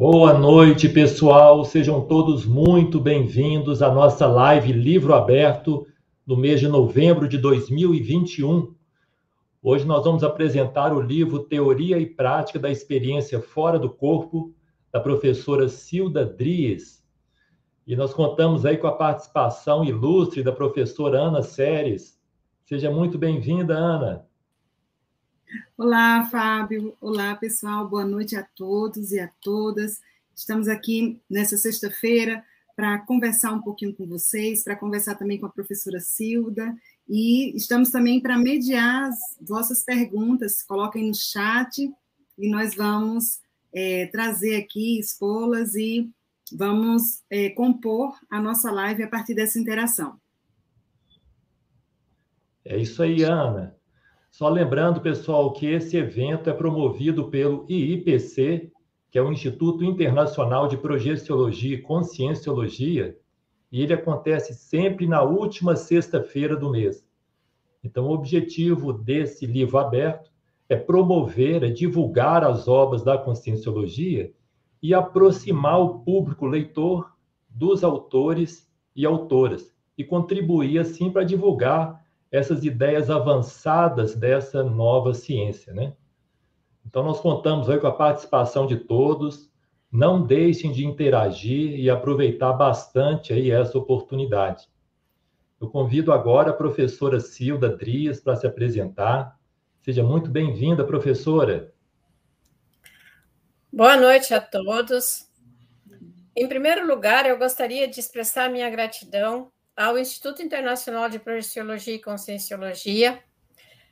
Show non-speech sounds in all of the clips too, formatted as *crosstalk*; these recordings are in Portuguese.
Boa noite, pessoal. Sejam todos muito bem-vindos à nossa live Livro Aberto no mês de novembro de 2021. Hoje nós vamos apresentar o livro Teoria e Prática da Experiência Fora do Corpo, da professora Silda Dries. E nós contamos aí com a participação ilustre da professora Ana Séries. Seja muito bem-vinda, Ana. Olá, Fábio. Olá, pessoal. Boa noite a todos e a todas. Estamos aqui nessa sexta-feira para conversar um pouquinho com vocês, para conversar também com a professora Silda e estamos também para mediar as vossas perguntas. Coloquem no chat e nós vamos é, trazer aqui, expô-las e vamos é, compor a nossa live a partir dessa interação. É isso aí, Ana. Só lembrando, pessoal, que esse evento é promovido pelo IIPC, que é o Instituto Internacional de Projeciologia e Conscienciologia, e ele acontece sempre na última sexta-feira do mês. Então, o objetivo desse livro aberto é promover, é divulgar as obras da Conscienciologia e aproximar o público leitor dos autores e autoras, e contribuir, assim, para divulgar essas ideias avançadas dessa nova ciência, né? Então, nós contamos aí com a participação de todos. Não deixem de interagir e aproveitar bastante aí essa oportunidade. Eu convido agora a professora Silda Drias para se apresentar. Seja muito bem-vinda, professora. Boa noite a todos. Em primeiro lugar, eu gostaria de expressar minha gratidão ao Instituto Internacional de Projeciologia e Conscienciologia,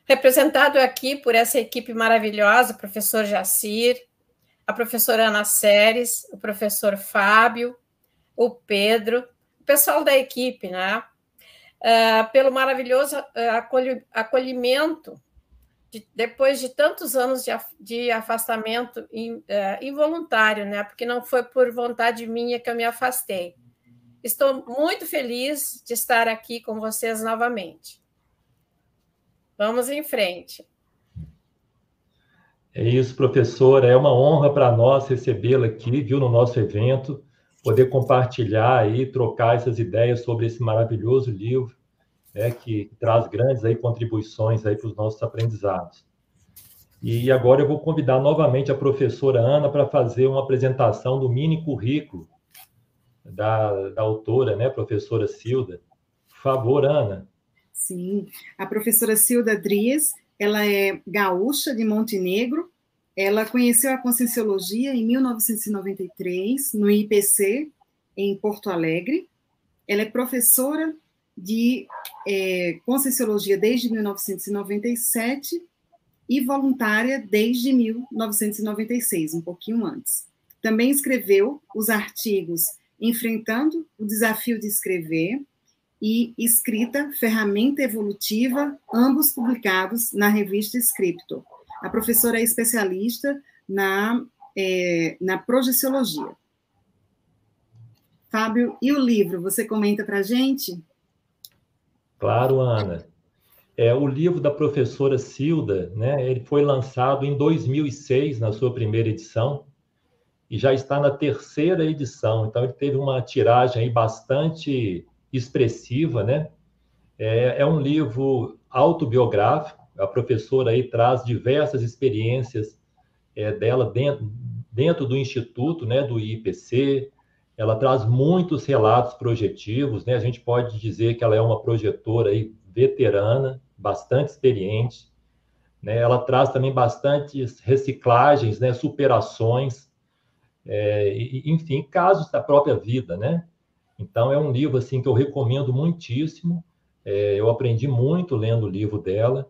representado aqui por essa equipe maravilhosa, o professor Jacir, a professora Ana Séries, o professor Fábio, o Pedro, o pessoal da equipe, né? Uh, pelo maravilhoso uh, acolhimento de, depois de tantos anos de, de afastamento in, uh, involuntário, né? Porque não foi por vontade minha que eu me afastei. Estou muito feliz de estar aqui com vocês novamente. Vamos em frente. É isso, professora. É uma honra para nós recebê-la aqui, viu, no nosso evento, poder compartilhar aí, trocar essas ideias sobre esse maravilhoso livro, né, que traz grandes aí contribuições aí para os nossos aprendizados. E agora eu vou convidar novamente a professora Ana para fazer uma apresentação do mini currículo da, da autora, né, professora Silda. Por favor, Ana. Sim, a professora Silda Dries, ela é gaúcha de Montenegro, ela conheceu a Conscienciologia em 1993, no IPC, em Porto Alegre. Ela é professora de é, Conscienciologia desde 1997 e voluntária desde 1996, um pouquinho antes. Também escreveu os artigos enfrentando o desafio de escrever e escrita ferramenta evolutiva, ambos publicados na revista Scripto. A professora é especialista na, é, na projeciologia. Fábio, e o livro, você comenta para a gente? Claro, Ana. É, o livro da professora Silda, né, ele foi lançado em 2006, na sua primeira edição, e já está na terceira edição. Então, ele teve uma tiragem bastante expressiva, né? É, é um livro autobiográfico. A professora aí traz diversas experiências é, dela dentro, dentro do instituto, né, do IPC. Ela traz muitos relatos projetivos, né? A gente pode dizer que ela é uma projetora aí veterana, bastante experiente. Né? Ela traz também bastantes reciclagens, né? superações é, enfim, casos da própria vida, né? Então, é um livro, assim, que eu recomendo muitíssimo. É, eu aprendi muito lendo o livro dela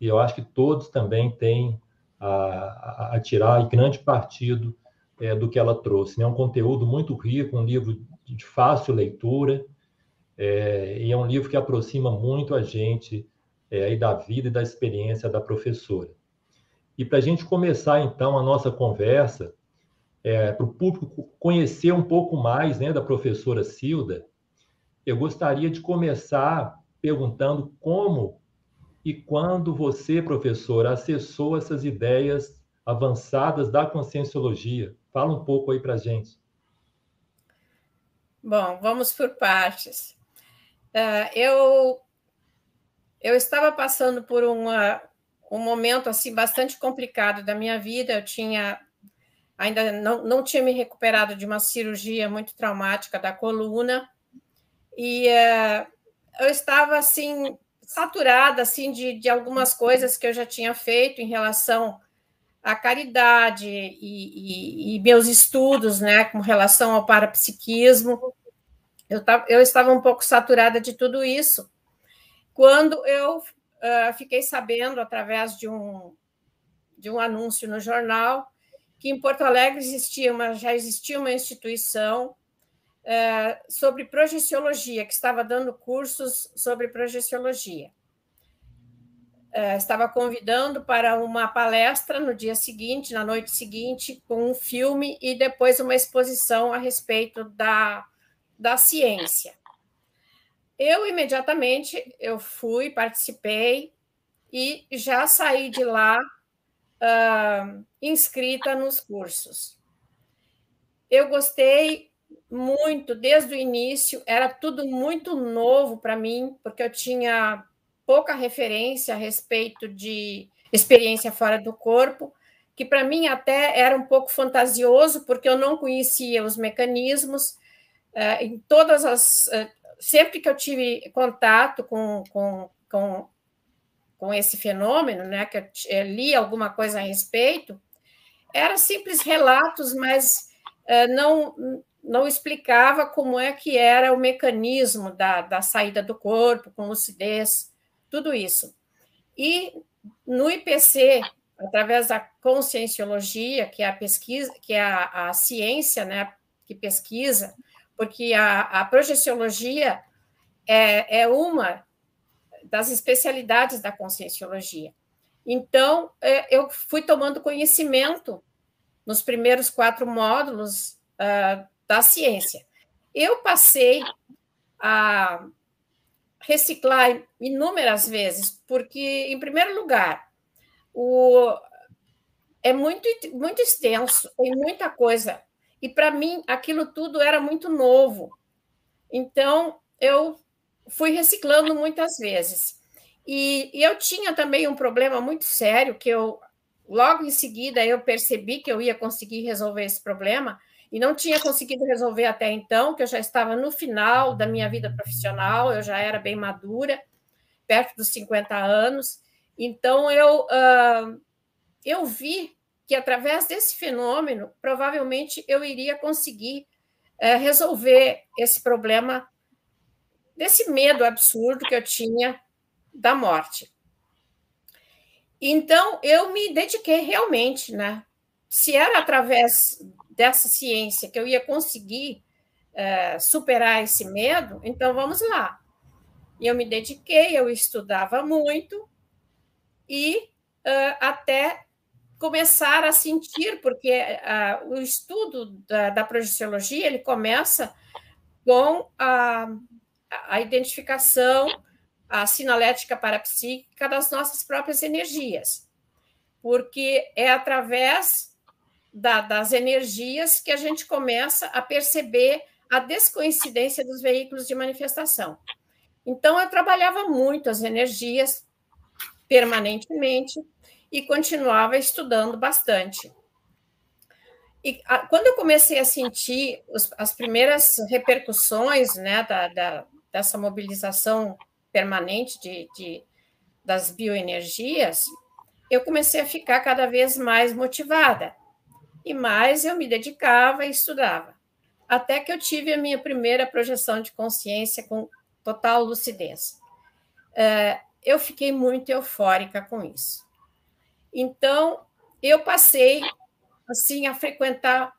e eu acho que todos também têm a, a, tirar grande partido é, do que ela trouxe. Né? É um conteúdo muito rico, um livro de fácil leitura é, e é um livro que aproxima muito a gente é, aí da vida e da experiência da professora. E para a gente começar, então, a nossa conversa, é, para o público conhecer um pouco mais né, da professora Silda, eu gostaria de começar perguntando como e quando você, professora, acessou essas ideias avançadas da conscienciologia. Fala um pouco aí para a gente. Bom, vamos por partes. Uh, eu eu estava passando por uma, um momento assim bastante complicado da minha vida. Eu tinha ainda não, não tinha me recuperado de uma cirurgia muito traumática da coluna e uh, eu estava assim saturada assim de, de algumas coisas que eu já tinha feito em relação à caridade e, e, e meus estudos, né, com relação ao parapsiquismo. Eu, tava, eu estava um pouco saturada de tudo isso quando eu uh, fiquei sabendo, através de um, de um anúncio no jornal, que em Porto Alegre existia uma, já existia uma instituição uh, sobre projeciologia, que estava dando cursos sobre projeciologia. Uh, estava convidando para uma palestra no dia seguinte, na noite seguinte, com um filme e depois uma exposição a respeito da, da ciência. Eu imediatamente eu fui, participei e já saí de lá uh, inscrita nos cursos. Eu gostei muito desde o início, era tudo muito novo para mim, porque eu tinha pouca referência a respeito de experiência fora do corpo, que para mim até era um pouco fantasioso, porque eu não conhecia os mecanismos. Uh, em todas as uh, sempre que eu tive contato com, com, com, com esse fenômeno, né, que eu li alguma coisa a respeito, eram simples relatos, mas uh, não, não explicava como é que era o mecanismo da, da saída do corpo, com lucidez, tudo isso. E no IPC, através da conscienciologia, que é a pesquisa, que é a, a ciência, né, que pesquisa porque a, a projeciologia é, é uma das especialidades da conscienciologia. Então, é, eu fui tomando conhecimento nos primeiros quatro módulos uh, da ciência. Eu passei a reciclar inúmeras vezes, porque, em primeiro lugar, o, é muito, muito extenso, tem muita coisa e para mim aquilo tudo era muito novo. Então eu fui reciclando muitas vezes. E, e, eu tinha também um problema muito sério que eu logo em seguida eu percebi que eu ia conseguir resolver esse problema e não tinha conseguido resolver até então, que eu já estava no final da minha vida profissional, eu já era bem madura, perto dos 50 anos. Então eu uh, eu vi que através desse fenômeno, provavelmente eu iria conseguir é, resolver esse problema desse medo absurdo que eu tinha da morte. Então, eu me dediquei realmente, né? Se era através dessa ciência que eu ia conseguir é, superar esse medo, então vamos lá. E eu me dediquei, eu estudava muito e uh, até começar a sentir, porque uh, o estudo da, da projeciologia ele começa com a, a identificação, a sinalética parapsíquica das nossas próprias energias, porque é através da, das energias que a gente começa a perceber a descoincidência dos veículos de manifestação. Então, eu trabalhava muito as energias permanentemente, e continuava estudando bastante. E a, quando eu comecei a sentir os, as primeiras repercussões né, da, da, dessa mobilização permanente de, de, das bioenergias, eu comecei a ficar cada vez mais motivada. E mais eu me dedicava e estudava. Até que eu tive a minha primeira projeção de consciência com total lucidez. É, eu fiquei muito eufórica com isso. Então, eu passei assim a frequentar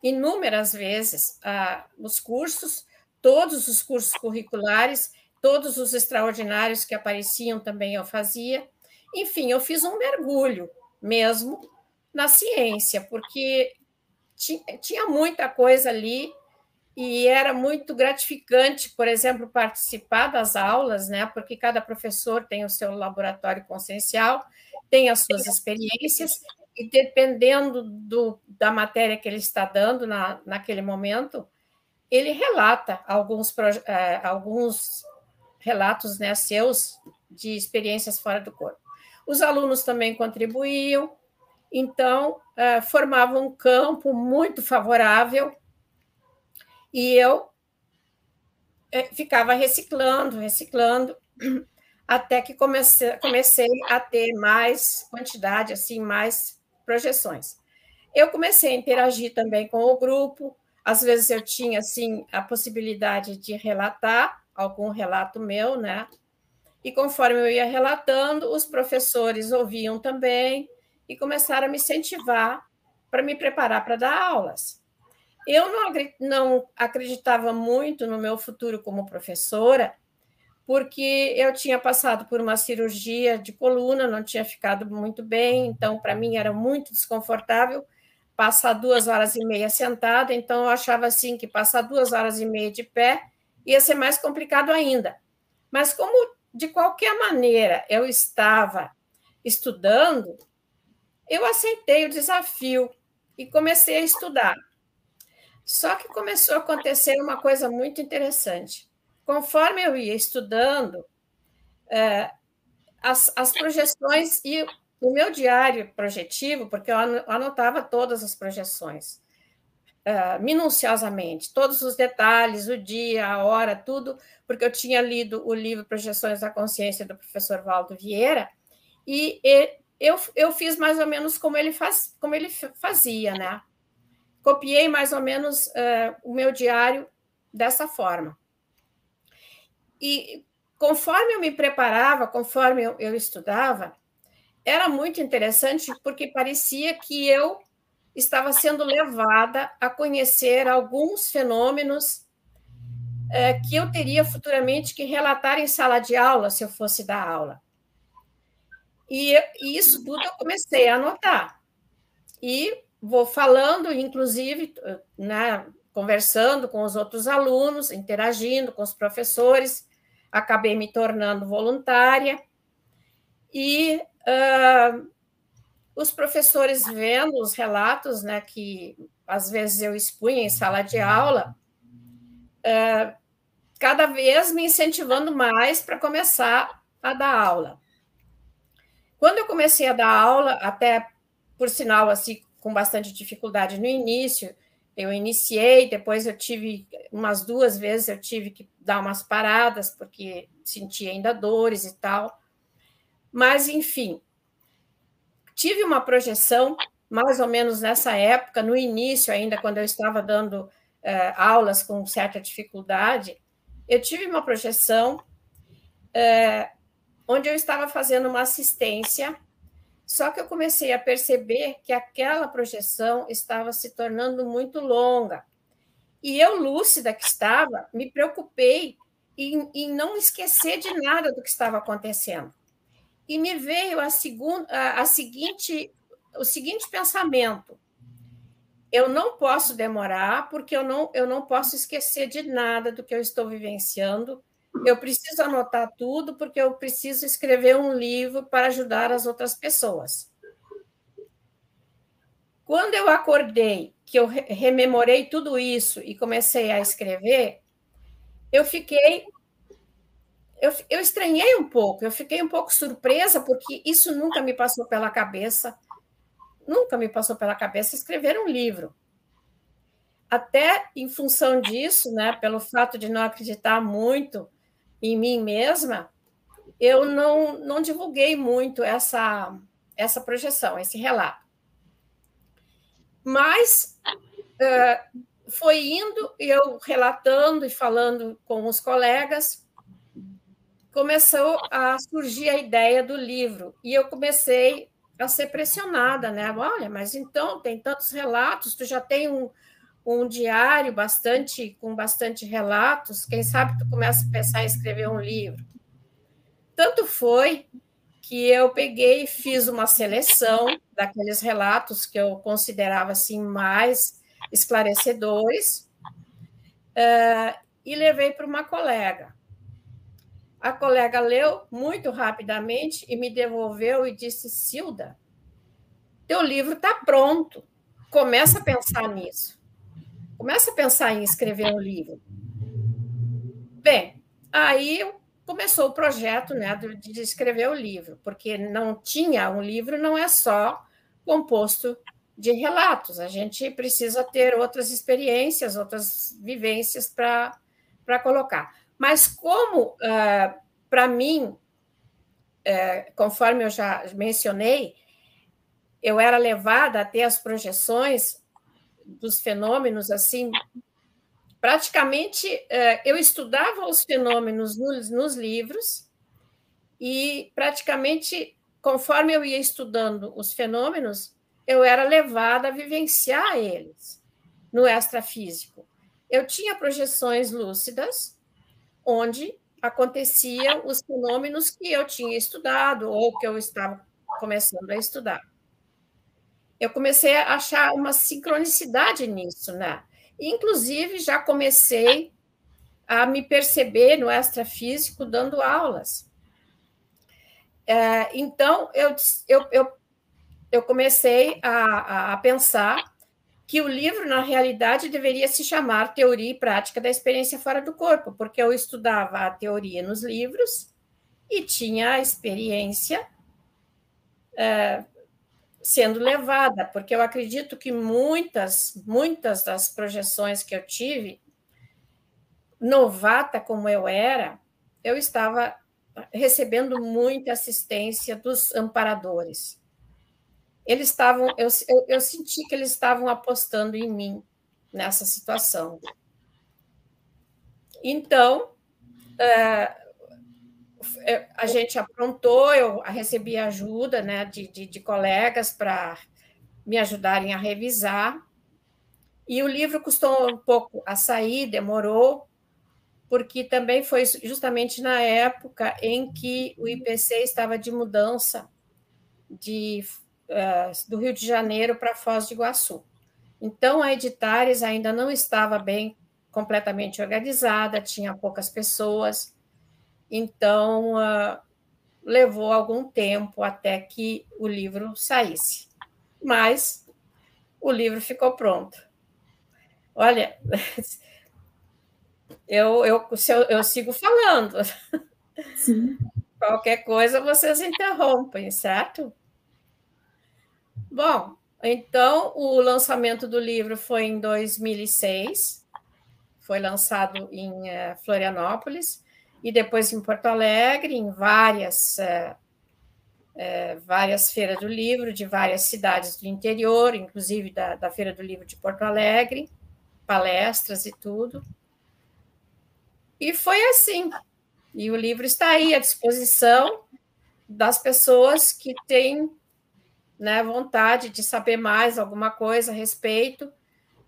inúmeras vezes ah, os cursos, todos os cursos curriculares, todos os extraordinários que apareciam também eu fazia. Enfim, eu fiz um mergulho mesmo na ciência, porque tinha muita coisa ali e era muito gratificante, por exemplo, participar das aulas, né? Porque cada professor tem o seu laboratório consciencial tem as suas experiências, e dependendo do, da matéria que ele está dando na, naquele momento, ele relata alguns, é, alguns relatos né, seus de experiências fora do corpo. Os alunos também contribuíam, então é, formavam um campo muito favorável e eu é, ficava reciclando, reciclando, até que comecei, comecei a ter mais quantidade, assim, mais projeções. Eu comecei a interagir também com o grupo, às vezes eu tinha, assim, a possibilidade de relatar algum relato meu, né? E conforme eu ia relatando, os professores ouviam também e começaram a me incentivar para me preparar para dar aulas. Eu não, acreditava muito no meu futuro como professora, porque eu tinha passado por uma cirurgia de coluna, não tinha ficado muito bem, então para mim era muito desconfortável passar duas horas e meia sentada, então eu achava assim que passar duas horas e meia de pé ia ser mais complicado ainda. Mas como de qualquer maneira eu estava estudando, eu aceitei o desafio e comecei a estudar. Só que começou a acontecer uma coisa muito interessante. Conforme eu ia estudando, é, as, as projeções e o meu diário projetivo, porque eu anotava todas as projeções, uh, minuciosamente, todos os detalhes, o dia, a hora, tudo, porque eu tinha lido o livro Projeções da Consciência do professor Valdo Vieira, e, e eu, eu fiz mais ou menos como ele, faz, como ele fazia, né? Copiei mais ou menos uh, o meu diário dessa forma. E conforme eu me preparava, conforme eu, eu estudava, era muito interessante porque parecia que eu estava sendo levada a conhecer alguns fenômenos é, que eu teria futuramente que relatar em sala de aula se eu fosse dar aula. E, e isso tudo eu comecei a anotar. E vou falando, inclusive, né, conversando com os outros alunos, interagindo com os professores, acabei me tornando voluntária. E uh, os professores vendo os relatos, né, que às vezes eu expunha em sala de aula, uh, cada vez me incentivando mais para começar a dar aula. Quando eu comecei a dar aula, até por sinal assim com bastante dificuldade no início, eu iniciei, depois eu tive umas duas vezes eu tive que dar umas paradas porque sentia ainda dores e tal. Mas enfim, tive uma projeção mais ou menos nessa época, no início ainda quando eu estava dando eh, aulas com certa dificuldade, eu tive uma projeção eh, onde eu estava fazendo uma assistência só que eu comecei a perceber que aquela projeção estava se tornando muito longa. E eu, lúcida que estava, me preocupei em, em não esquecer de nada do que estava acontecendo. E me veio a, a seguinte, o seguinte pensamento: eu não posso demorar, porque eu não, eu não posso esquecer de nada do que eu estou vivenciando eu preciso anotar tudo porque eu preciso escrever um livro para ajudar as outras pessoas. Quando eu acordei, que eu rememorei tudo isso e comecei a escrever, eu fiquei. Eu, eu estranhei um pouco, eu fiquei um pouco surpresa, porque isso nunca me passou pela cabeça, nunca me passou pela cabeça escrever um livro. Até em função disso, né, pelo fato de não acreditar muito em mim mesma, eu não, não divulguei muito essa, essa projeção, esse relato. Mas uh, foi indo, eu relatando e falando com os colegas, começou a surgir a ideia do livro, e eu comecei a ser pressionada, né? Olha, mas então tem tantos relatos, tu já tem um, um diário bastante com bastante relatos, quem sabe tu começa a pensar em escrever um livro. Tanto foi que eu peguei e fiz uma seleção daqueles relatos que eu considerava assim mais esclarecedores uh, e levei para uma colega. A colega leu muito rapidamente e me devolveu e disse: Silda, teu livro está pronto. Começa a pensar nisso. Começa a pensar em escrever um livro. Bem, aí começou o projeto né, de escrever o livro, porque não tinha um livro, não é só composto de relatos, a gente precisa ter outras experiências, outras vivências para colocar. Mas como, uh, para mim, uh, conforme eu já mencionei, eu era levada a ter as projeções dos fenômenos assim praticamente é, eu estudava os fenômenos nos, nos livros e praticamente conforme eu ia estudando os fenômenos, eu era levada a vivenciar eles no extrafísico. Eu tinha projeções lúcidas onde aconteciam os fenômenos que eu tinha estudado ou que eu estava começando a estudar. Eu comecei a achar uma sincronicidade nisso, né? Inclusive, já comecei a me perceber no extrafísico dando aulas. É, então, eu, eu, eu, eu comecei a, a pensar que o livro, na realidade, deveria se chamar Teoria e Prática da Experiência Fora do Corpo, porque eu estudava a teoria nos livros e tinha a experiência é, sendo levada, porque eu acredito que muitas, muitas das projeções que eu tive, novata como eu era, eu estava recebendo muita assistência dos amparadores. Eles estavam, eu, eu, eu senti que eles estavam apostando em mim nessa situação. Então, é, é, a gente aprontou, eu recebi ajuda né, de, de, de colegas para me ajudarem a revisar. E o livro custou um pouco a sair, demorou, porque também foi justamente na época em que o IPC estava de mudança de, uh, do Rio de Janeiro para Foz de Iguaçu. Então, a Editares ainda não estava bem completamente organizada, tinha poucas pessoas, então, uh, levou algum tempo até que o livro saísse. Mas o livro ficou pronto. Olha, *laughs* eu, eu, eu, eu sigo falando. Sim. Qualquer coisa vocês interrompem, certo? Bom, então o lançamento do livro foi em 2006, foi lançado em uh, Florianópolis e depois em Porto Alegre, em várias, é, várias feiras do livro, de várias cidades do interior, inclusive da, da Feira do Livro de Porto Alegre, palestras e tudo. E foi assim. E o livro está aí à disposição das pessoas que têm né, vontade de saber mais alguma coisa a respeito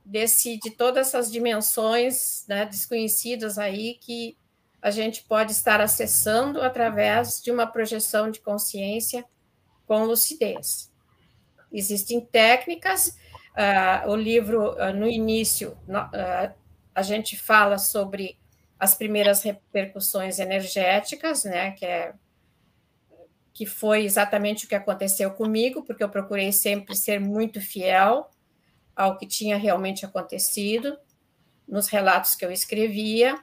desse, de todas essas dimensões né, desconhecidas aí que a gente pode estar acessando através de uma projeção de consciência com lucidez. Existem técnicas, uh, o livro, uh, no início, uh, a gente fala sobre as primeiras repercussões energéticas, né, que, é, que foi exatamente o que aconteceu comigo, porque eu procurei sempre ser muito fiel ao que tinha realmente acontecido nos relatos que eu escrevia,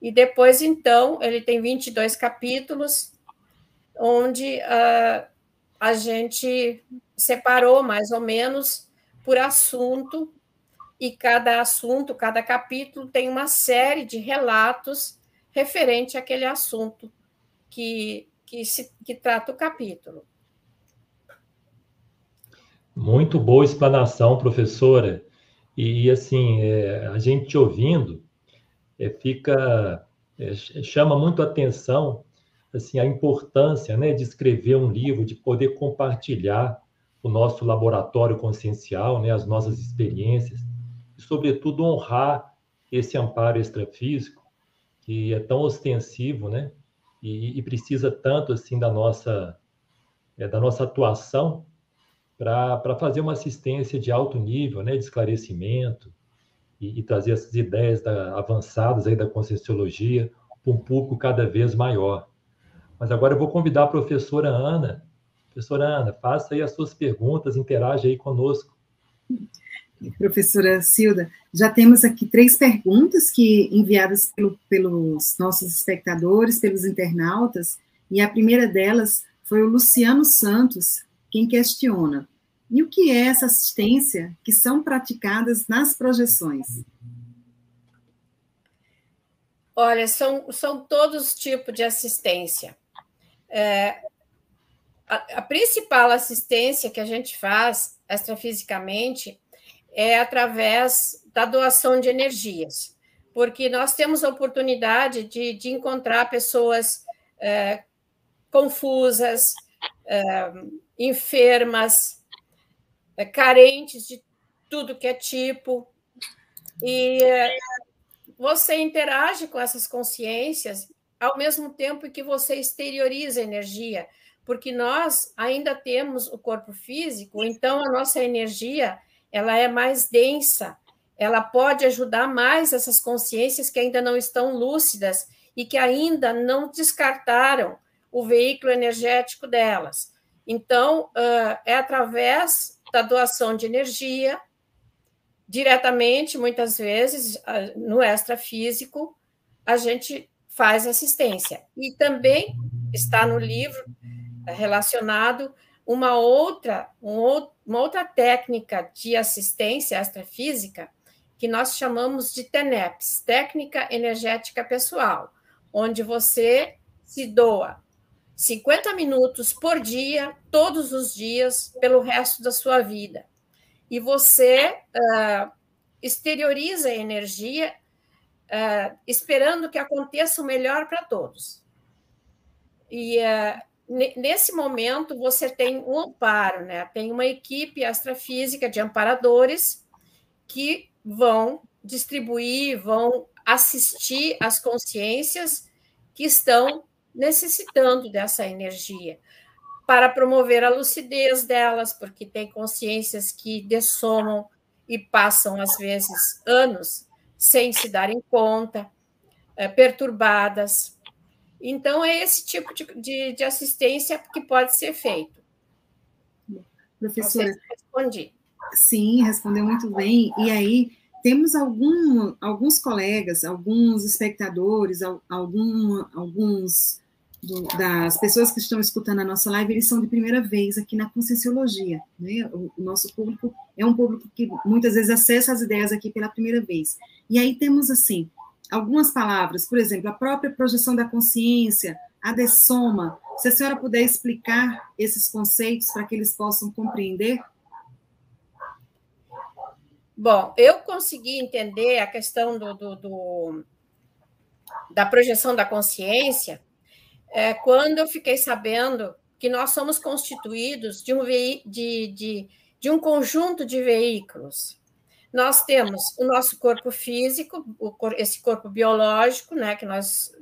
e depois, então, ele tem 22 capítulos, onde uh, a gente separou mais ou menos por assunto, e cada assunto, cada capítulo tem uma série de relatos referente àquele assunto que, que, se, que trata o capítulo. Muito boa explanação, professora. E, assim, é, a gente ouvindo, é, fica é, chama muito atenção assim a importância né, de escrever um livro, de poder compartilhar o nosso laboratório consciencial, né, as nossas experiências, e, sobretudo, honrar esse amparo extrafísico, que é tão ostensivo, né, e, e precisa tanto assim da nossa, é, da nossa atuação para fazer uma assistência de alto nível, né, de esclarecimento, e, e trazer essas ideias da, avançadas aí da Conscienciologia para um público cada vez maior. Mas agora eu vou convidar a professora Ana Professora Ana, faça aí as suas perguntas, interaja aí conosco. Professora Silda, já temos aqui três perguntas que enviadas pelo, pelos nossos espectadores, pelos internautas, e a primeira delas foi o Luciano Santos, quem questiona. E o que é essa assistência que são praticadas nas projeções? Olha, são, são todos os tipos de assistência. É, a, a, principal assistência que a gente faz extrafisicamente é através da doação de energias, porque nós temos a oportunidade de, de encontrar pessoas é, confusas, é, enfermas, é, carentes de tudo que é tipo, e é, você interage com essas consciências ao mesmo tempo que você exterioriza energia, porque nós ainda temos o corpo físico, então a nossa energia ela é mais densa, ela pode ajudar mais essas consciências que ainda não estão lúcidas e que ainda não descartaram o veículo energético delas. Então, é através da doação de energia, diretamente, muitas vezes, no extrafísico, a gente faz assistência. E também está no livro relacionado uma outra, uma outra técnica de assistência extrafísica que nós chamamos de TENEPS, Técnica Energética Pessoal, onde você se doa 50 minutos por dia, todos os dias, pelo resto da sua vida. E você uh, exterioriza a energia uh, esperando que aconteça o melhor para todos. E uh, nesse momento você tem um amparo, né? Tem uma equipe astrafísica de amparadores que vão distribuir, vão assistir as consciências que estão necessitando dessa energia para promover a lucidez delas, porque tem consciências que dessomam e passam às vezes anos sem se darem conta, é, perturbadas, então, é esse tipo de, de, de assistência que pode ser feito. Professora, respondi. Sim, respondeu muito bem. E aí, temos algum, alguns colegas, alguns espectadores, algum, alguns do, das pessoas que estão escutando a nossa live, eles são de primeira vez aqui na Conscienciologia. Né? O, o, nosso público é um público que muitas vezes acessa as ideias aqui pela primeira vez. E aí temos, assim, algumas palavras, por exemplo, a própria projeção da consciência, a dessoma. Se a senhora puder explicar esses conceitos para que eles possam compreender. Bom, eu consegui entender a questão do, do, do da projeção da consciência é, quando eu fiquei sabendo que nós somos constituídos de um, de, de, de um conjunto de veículos nós temos o nosso corpo físico, esse corpo biológico, né, que nós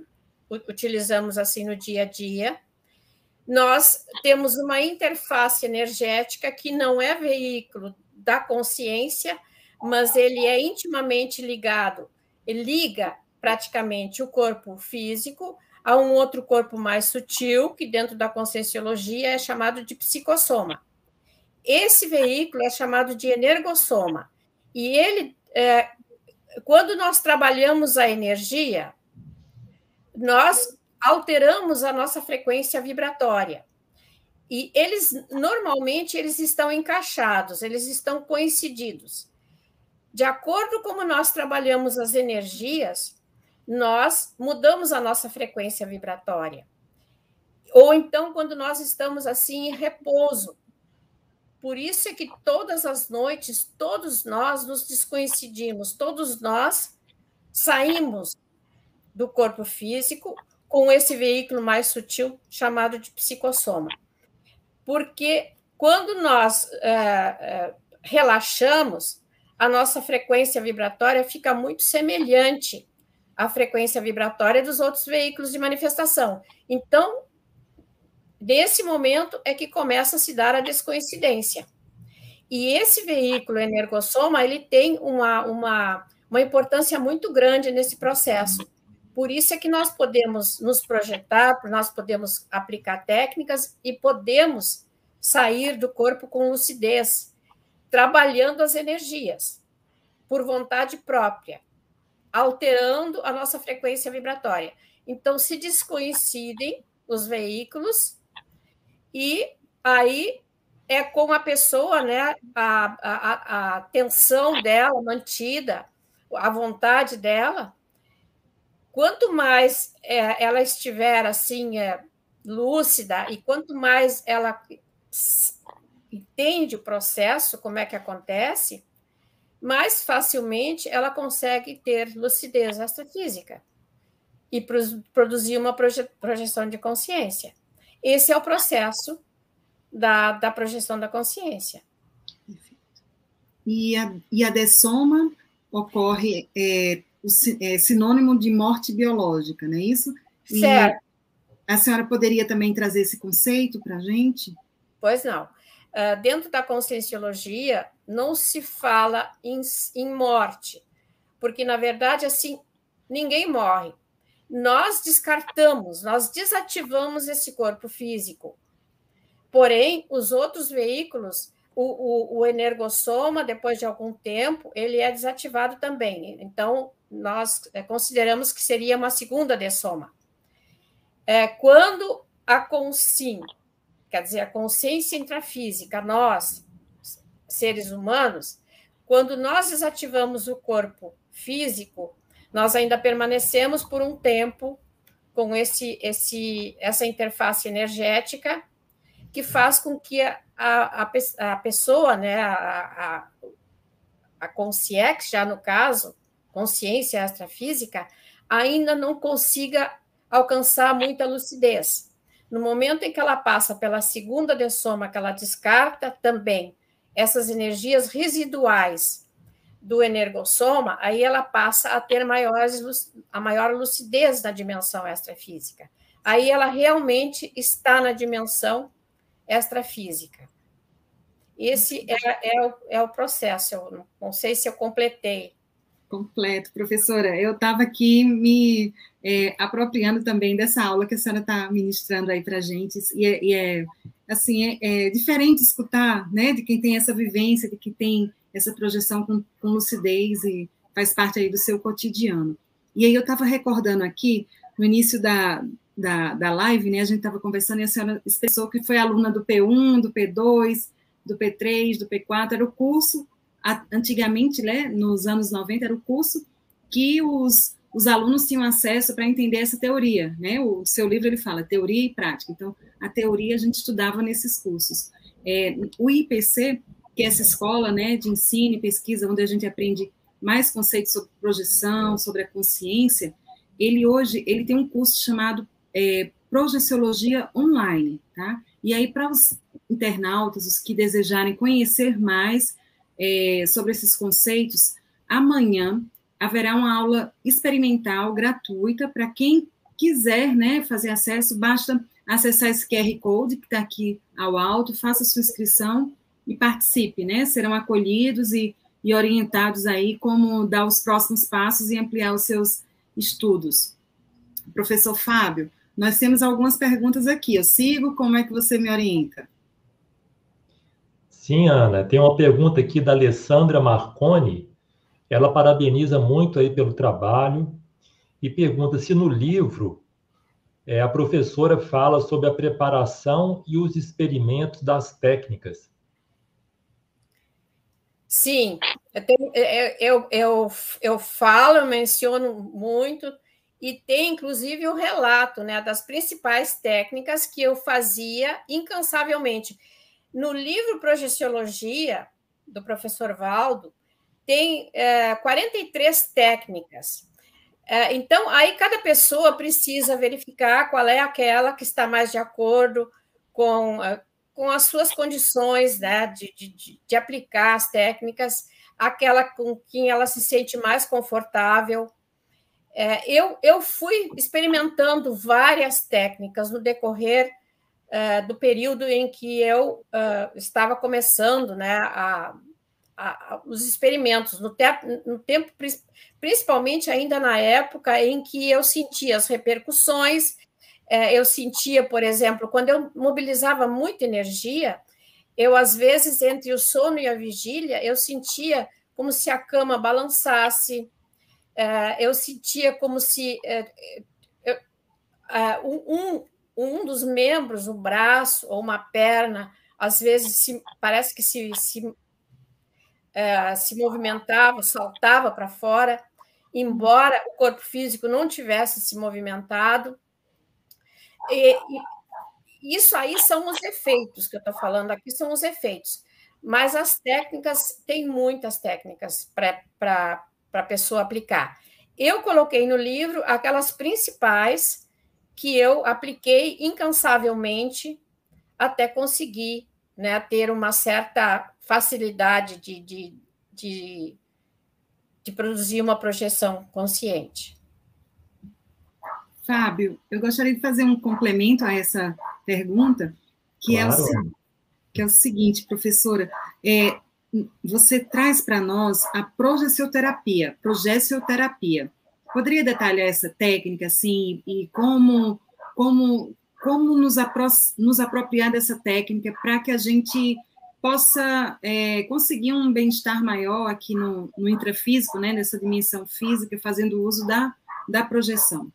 utilizamos assim no dia a dia. Nós temos uma interface energética que não é veículo da consciência, mas ele é intimamente ligado, ele liga praticamente o corpo físico a um outro corpo mais sutil, que dentro da conscienciologia é chamado de psicossoma. Esse veículo é chamado de energossoma. E ele, é, quando nós trabalhamos a energia, nós alteramos a nossa frequência vibratória. E eles normalmente eles estão encaixados, eles estão coincididos. De acordo com como nós trabalhamos as energias, nós mudamos a nossa frequência vibratória. Ou então quando nós estamos assim em repouso, por isso é que todas as noites, todos nós nos descoincidimos, todos nós saímos do corpo físico com esse veículo mais sutil chamado de psicossoma. Porque quando nós é, é, relaxamos, a nossa frequência vibratória fica muito semelhante à frequência vibratória dos outros veículos de manifestação. Então, Nesse momento é que começa a se dar a descoincidência. E esse veículo energossoma, ele tem uma, uma, uma importância muito grande nesse processo. Por isso é que nós podemos nos projetar, nós podemos aplicar técnicas e podemos sair do corpo com lucidez, trabalhando as energias por vontade própria, alterando a nossa frequência vibratória. Então, se descoincidem os veículos e aí é com a pessoa, né, a, a, a tensão dela mantida, a vontade dela, quanto mais é, ela estiver assim é, lúcida e quanto mais ela entende o processo, como é que acontece, mais facilmente ela consegue ter lucidez extrafísica e produzir uma proje projeção de consciência. Esse é o processo da, da projeção da consciência. E a, e a dessoma ocorre é, é, sinônimo de morte biológica, não é isso? Certo. E a senhora poderia também trazer esse conceito para a gente? Pois não. Uh, dentro da conscienciologia, não se fala em, em morte, porque, na verdade, assim, ninguém morre. Nós descartamos, nós desativamos esse corpo físico. Porém, os outros veículos, o, o, o energossoma, depois de algum tempo, ele é desativado também. Então, nós é, consideramos que seria uma segunda dessoma. É, quando a consim, quer dizer, a consciência intrafísica, nós, seres humanos, quando nós desativamos o corpo físico, nós ainda permanecemos por um tempo com esse, esse, essa interface energética que faz com que a, a, a pessoa, né, a, a, a já no caso, consciência extrafísica, ainda não consiga alcançar muita lucidez. No momento em que ela passa pela segunda dessoma, que ela descarta também essas energias residuais do energossoma, aí ela passa a ter maiores, a maior lucidez na dimensão extrafísica. Aí ela realmente está na dimensão extrafísica. Esse é, é, o, é o processo. Eu não sei se eu completei. Completo, professora. Eu estava aqui me é, apropriando também dessa aula que a senhora está ministrando aí para a gente, e é, e é assim, é, é, diferente escutar, né, de quem tem essa vivência, de quem tem essa projeção com, com lucidez e faz parte aí do seu cotidiano. E aí eu estava recordando aqui, no início da, da, da live, né, a gente estava conversando e a senhora expressou que foi aluna do P1, do P2, do P3, do P4, era o curso, antigamente, né, nos anos 90, era o curso que os, os alunos tinham acesso para entender essa teoria, né, o seu livro ele fala teoria e prática, então a teoria a gente estudava nesses cursos. É, o IPC, que essa escola, né, de ensino e pesquisa, onde a gente aprende mais conceitos sobre projeção, sobre a consciência, ele hoje ele tem um curso chamado é, projeciologia online, tá? E aí, para os internautas, os que desejarem conhecer mais é, sobre esses conceitos, amanhã haverá uma aula experimental gratuita para quem quiser né, fazer acesso, basta acessar esse QR Code que está aqui ao alto, faça sua inscrição e participe, né? Serão acolhidos e, e orientados aí como dar os próximos passos e ampliar os seus estudos. Professor Fábio, nós temos algumas perguntas aqui. Eu sigo, como é que você me orienta? Sim, Ana. Tem uma pergunta aqui da Alessandra Marconi. Ela parabeniza muito aí pelo trabalho e pergunta se no livro é, a professora fala sobre a preparação e os experimentos das técnicas. Sim, eu, tenho, eu, eu, eu, falo, eu menciono muito e tem inclusive o relato né, das principais técnicas que eu fazia incansavelmente. No livro Projeciologia, do professor Valdo, tem é, 43 técnicas. É, então, aí cada pessoa precisa verificar qual é aquela que está mais de acordo com, é, com as suas condições né, de, de, de aplicar as técnicas, aquela com quem ela se sente mais confortável. É, eu, eu fui experimentando várias técnicas no decorrer é, do período em que eu uh, estava começando né, a, a, a, os experimentos, no, te, no tempo, principalmente ainda na época em que eu sentia as repercussões, é, eu sentia, por exemplo, quando eu mobilizava muita energia, eu às vezes entre o sono e a vigília eu sentia como se a cama balançasse, é, eu sentia como se é, é, um, um dos membros, um braço ou uma perna, às vezes se, parece que se, se, se movimentava, saltava para fora, embora o corpo físico não tivesse se movimentado. E, e isso aí são os efeitos que eu estou falando aqui, são os efeitos. Mas as técnicas, tem muitas técnicas para a pessoa aplicar. Eu coloquei no livro aquelas principais que eu apliquei incansavelmente até conseguir né, ter uma certa facilidade de, de, de, de produzir uma projeção consciente. Fábio, eu gostaria de fazer um complemento a essa pergunta, que, claro. é, o, que é o seguinte, professora, é, você traz para nós a progessioterapia, progessioterapia. Poderia detalhar essa técnica, assim, e como, como, como nos, apro nos apropriar dessa técnica para que a gente possa é, conseguir um bem-estar maior aqui no, no intrafísico, né, nessa dimensão física, fazendo uso da, da projeção?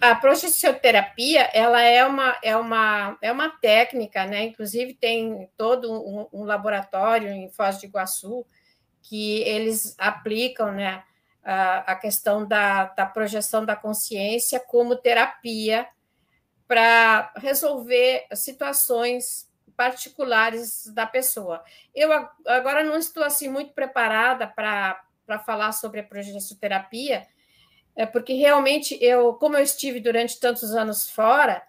A progessioterapia, ela é uma, é uma, é uma técnica, né? Inclusive tem todo um, um laboratório em Foz do Iguaçu que eles aplicam, né? A, a questão da, da projeção da consciência como terapia para resolver situações particulares da pessoa. Eu agora não estou assim muito preparada para falar sobre a progessioterapia, é porque realmente eu, como eu estive durante tantos anos fora,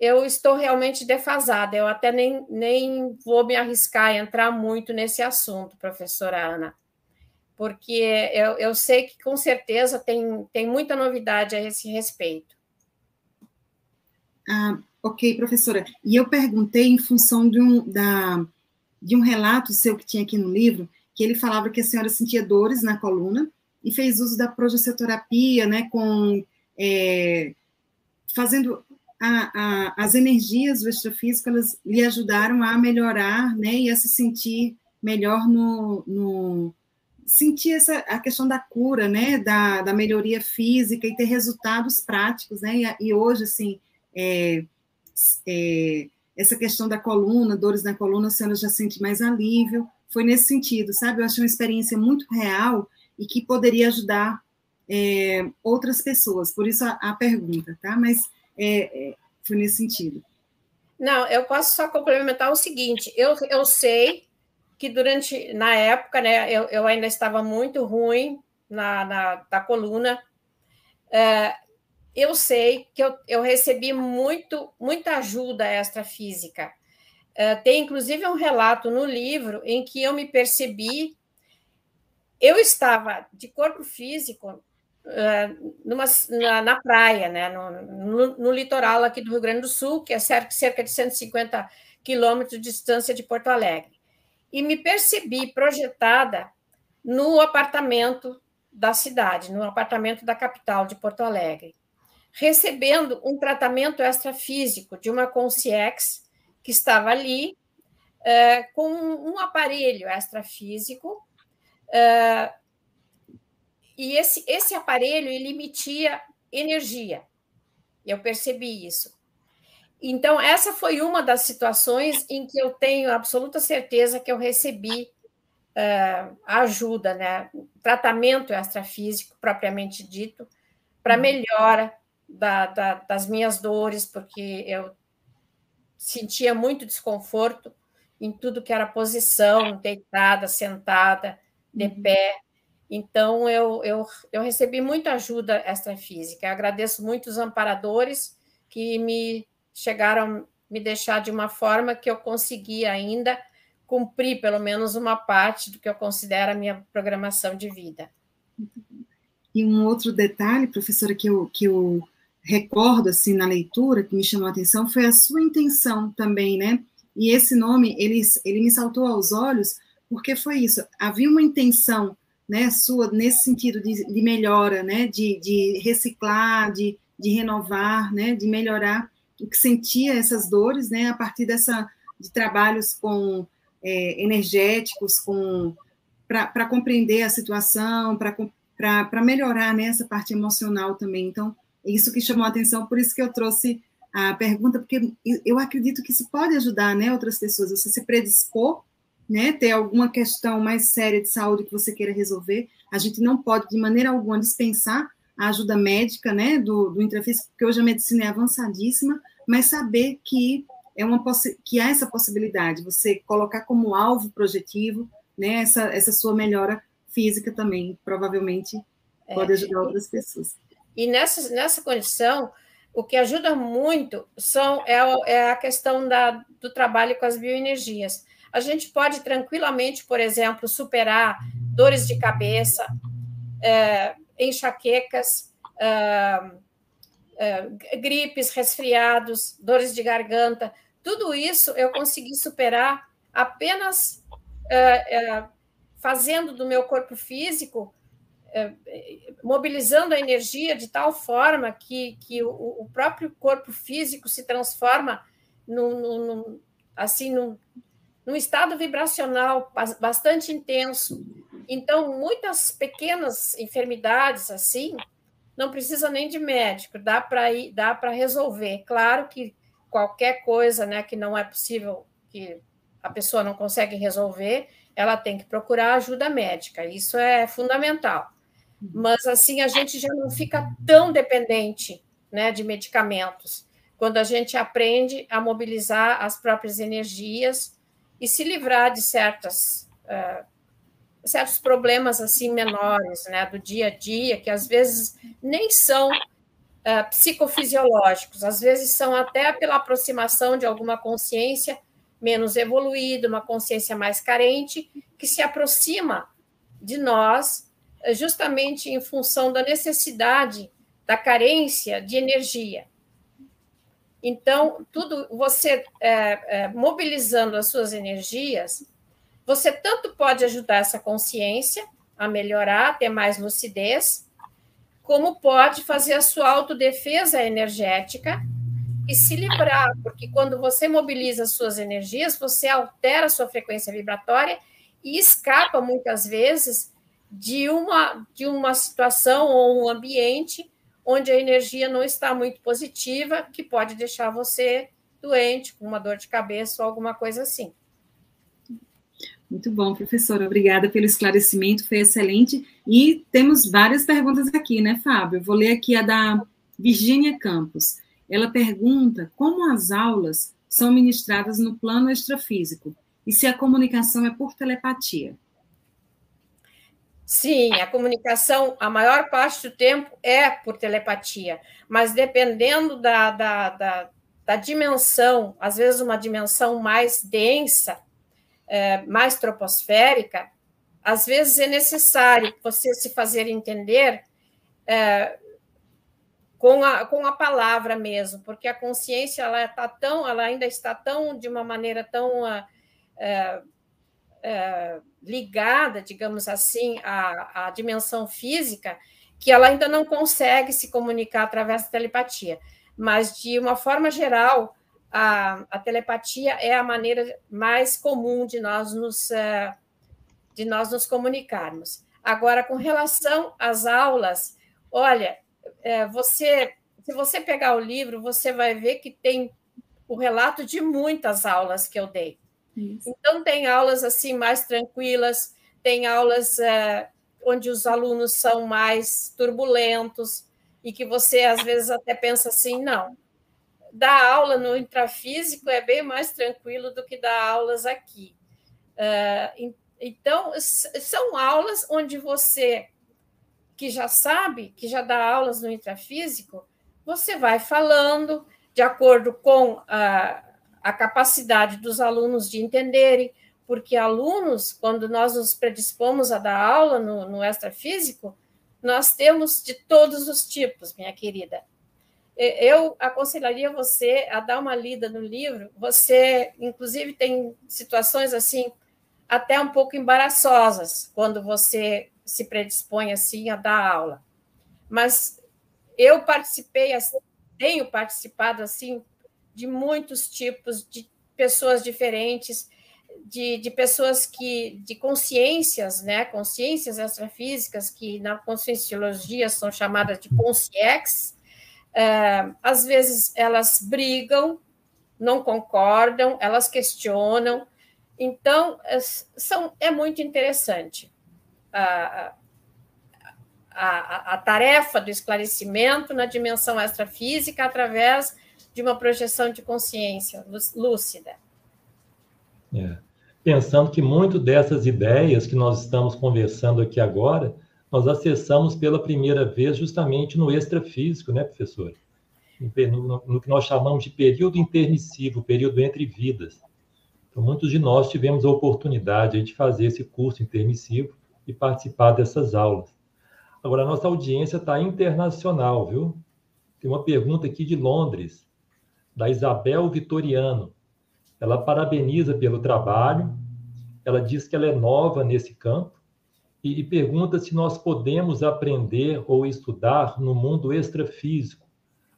eu estou realmente defasada. Eu até nem, nem vou me arriscar a entrar muito nesse assunto, professora Ana, porque eu, eu sei que com certeza tem, tem muita novidade a esse respeito. Ah, ok, professora. E eu perguntei em função de um, da, de um relato seu que tinha aqui no livro, que ele falava que a senhora sentia dores na coluna e fez uso da progessioterapia, né, com é, fazendo a, a, as energias do extrafísico, elas lhe ajudaram a melhorar, né, e a se sentir melhor no, no sentir essa a questão da cura, né, da, da melhoria física e ter resultados práticos, né, e, e hoje, assim, é, é, essa questão da coluna, dores na coluna, a senhora já sente mais alívio, foi nesse sentido, sabe? Eu achei uma experiência muito real e que poderia ajudar é, outras pessoas. Por isso a, a pergunta, tá? Mas é, é, foi nesse sentido. Não, eu posso só complementar o seguinte: eu, eu sei que durante, na época, né, eu, eu ainda estava muito ruim na, na da coluna. É, eu sei que eu, eu recebi muito, muita ajuda extrafísica. É, tem inclusive um relato no livro em que eu me percebi eu estava de corpo físico uh, numa, na, na, praia, né, no, no, no, litoral aqui do Rio Grande do Sul, que é cerca de 150 quilômetros de distância de Porto Alegre. E me percebi projetada no apartamento da cidade, no apartamento da capital de Porto Alegre, recebendo um tratamento extrafísico de uma consciex que estava ali, uh, com um aparelho extrafísico Uh, e esse, esse aparelho ele emitia energia. Eu percebi isso. Então, essa foi uma das situações em que eu tenho absoluta certeza que eu recebi uh, ajuda, né? tratamento extrafísico, propriamente dito, para uhum. melhora da, da, das minhas dores, porque eu sentia muito desconforto em tudo que era posição, deitada, sentada, de uhum. pé. Então, eu, eu, eu recebi muita ajuda extrafísica. Eu agradeço muito os amparadores que me chegaram me deixar de uma forma que eu consegui ainda cumprir pelo menos uma parte do que eu considero a minha programação de vida. E um outro detalhe, professora, que eu, que eu recordo assim na leitura, que me chamou a atenção, foi a sua intenção também, né? E esse nome, ele, ele me saltou aos olhos, porque foi isso, havia uma intenção né, sua nesse sentido de, de melhora, né, de, de reciclar, de, de renovar, né, de melhorar o que sentia essas dores, né, a partir dessa de trabalhos com é, energéticos, com para compreender a situação, para melhorar né, essa parte emocional também. Então, é isso que chamou a atenção, por isso que eu trouxe a pergunta, porque eu acredito que isso pode ajudar né, outras pessoas, você se predispor, né, ter alguma questão mais séria de saúde que você queira resolver, a gente não pode, de maneira alguma, dispensar a ajuda médica né, do, do intrafísico, porque hoje a medicina é avançadíssima, mas saber que, é uma que há essa possibilidade, você colocar como alvo projetivo né, essa, essa sua melhora física também, provavelmente é. pode ajudar outras pessoas. E nessa, nessa condição, o que ajuda muito são, é, é a questão da, do trabalho com as bioenergias. A gente pode tranquilamente, por exemplo, superar dores de cabeça, é, enxaquecas, é, é, gripes, resfriados, dores de garganta. Tudo isso eu consegui superar apenas é, é, fazendo do meu corpo físico é, mobilizando a energia de tal forma que, que o, o próprio corpo físico se transforma num, assim, num, num estado vibracional bastante intenso. Então, muitas pequenas enfermidades assim não precisa nem de médico, dá para ir, dá para resolver. Claro que qualquer coisa, né, que não é possível que a pessoa não consegue resolver, ela tem que procurar ajuda médica. Isso é fundamental mas assim a gente já não fica tão dependente né, de medicamentos. Quando a gente aprende a mobilizar as próprias energias e se livrar de certas, uh, certos problemas assim menores né, do dia a dia, que às vezes nem são uh, psicofisiológicos, às vezes são até pela aproximação de alguma consciência menos evoluída, uma consciência mais carente, que se aproxima de nós justamente em função da necessidade, da carência de energia. Então, tudo você é, é, mobilizando as suas energias, você tanto pode ajudar essa consciência a melhorar, ter mais lucidez, como pode fazer a sua autodefesa energética e se livrar, porque quando você mobiliza as suas energias, você altera a sua frequência vibratória e escapa muitas vezes de uma, de uma situação ou um ambiente onde a energia não está muito positiva, que pode deixar você doente, com uma dor de cabeça ou alguma coisa assim. Muito bom, professora. Obrigada pelo esclarecimento, foi excelente. E temos várias perguntas aqui, né, Fábio? vou ler aqui a da Virgínia Campos. Ela pergunta como as aulas são ministradas no plano extrafísico e se a comunicação é por telepatia. Sim, a comunicação, a maior parte do tempo é por telepatia, mas dependendo da, da, da, da dimensão, às vezes uma dimensão mais densa, é, mais troposférica, às vezes é necessário você se fazer entender é, com, a, com a palavra mesmo, porque a consciência ela tá tão, ela ainda está tão de uma maneira tão é, é, ligada, digamos assim, à, à dimensão física, que ela ainda não consegue se comunicar através da telepatia. Mas, de uma forma geral, a, a telepatia é a maneira mais comum de nós nos, uh, de nós nos comunicarmos. Agora, com relação às aulas, olha, é, você, se você pegar o livro, você vai ver que tem o relato de muitas aulas que eu dei. Isso. Então, tem aulas assim mais tranquilas, tem aulas é, onde os alunos são mais turbulentos e que você às vezes até pensa assim, não, dar aula no intrafísico é bem mais tranquilo do que dar aulas aqui. Uh, então, são aulas onde você, que já sabe, que já dá aulas no intrafísico, você vai falando de acordo com a, a capacidade dos alunos de entenderem, porque alunos, quando nós nos predispomos a dar aula no, no extrafísico, nós temos de todos os tipos, minha querida. Eu aconselharia você a dar uma lida no livro. Você, inclusive, tem situações assim até um pouco embaraçosas quando você se predispõe assim a dar aula. Mas eu participei, tenho participado assim de muitos tipos, de pessoas diferentes, de, de pessoas que, de consciências, né, consciências extrafísicas, que na conscienciologia são chamadas de consciex, é, às vezes elas brigam, não concordam, elas questionam, então são, é muito interessante. A, a, a, tarefa do esclarecimento na dimensão extrafísica através de uma projeção de consciência lúcida. É. Pensando que muito dessas ideias que nós estamos conversando aqui agora, nós acessamos pela primeira vez justamente no extrafísico, né, professor? No, no que nós chamamos de período intermissivo, período entre vidas. Então, muitos de nós tivemos a oportunidade de fazer esse curso intermissivo e participar dessas aulas. Agora, a nossa audiência está internacional, viu? Tem uma pergunta aqui de Londres, da Isabel Vitoriano. Ela parabeniza pelo trabalho, ela diz que ela é nova nesse campo e, e pergunta se nós podemos aprender ou estudar no mundo extrafísico,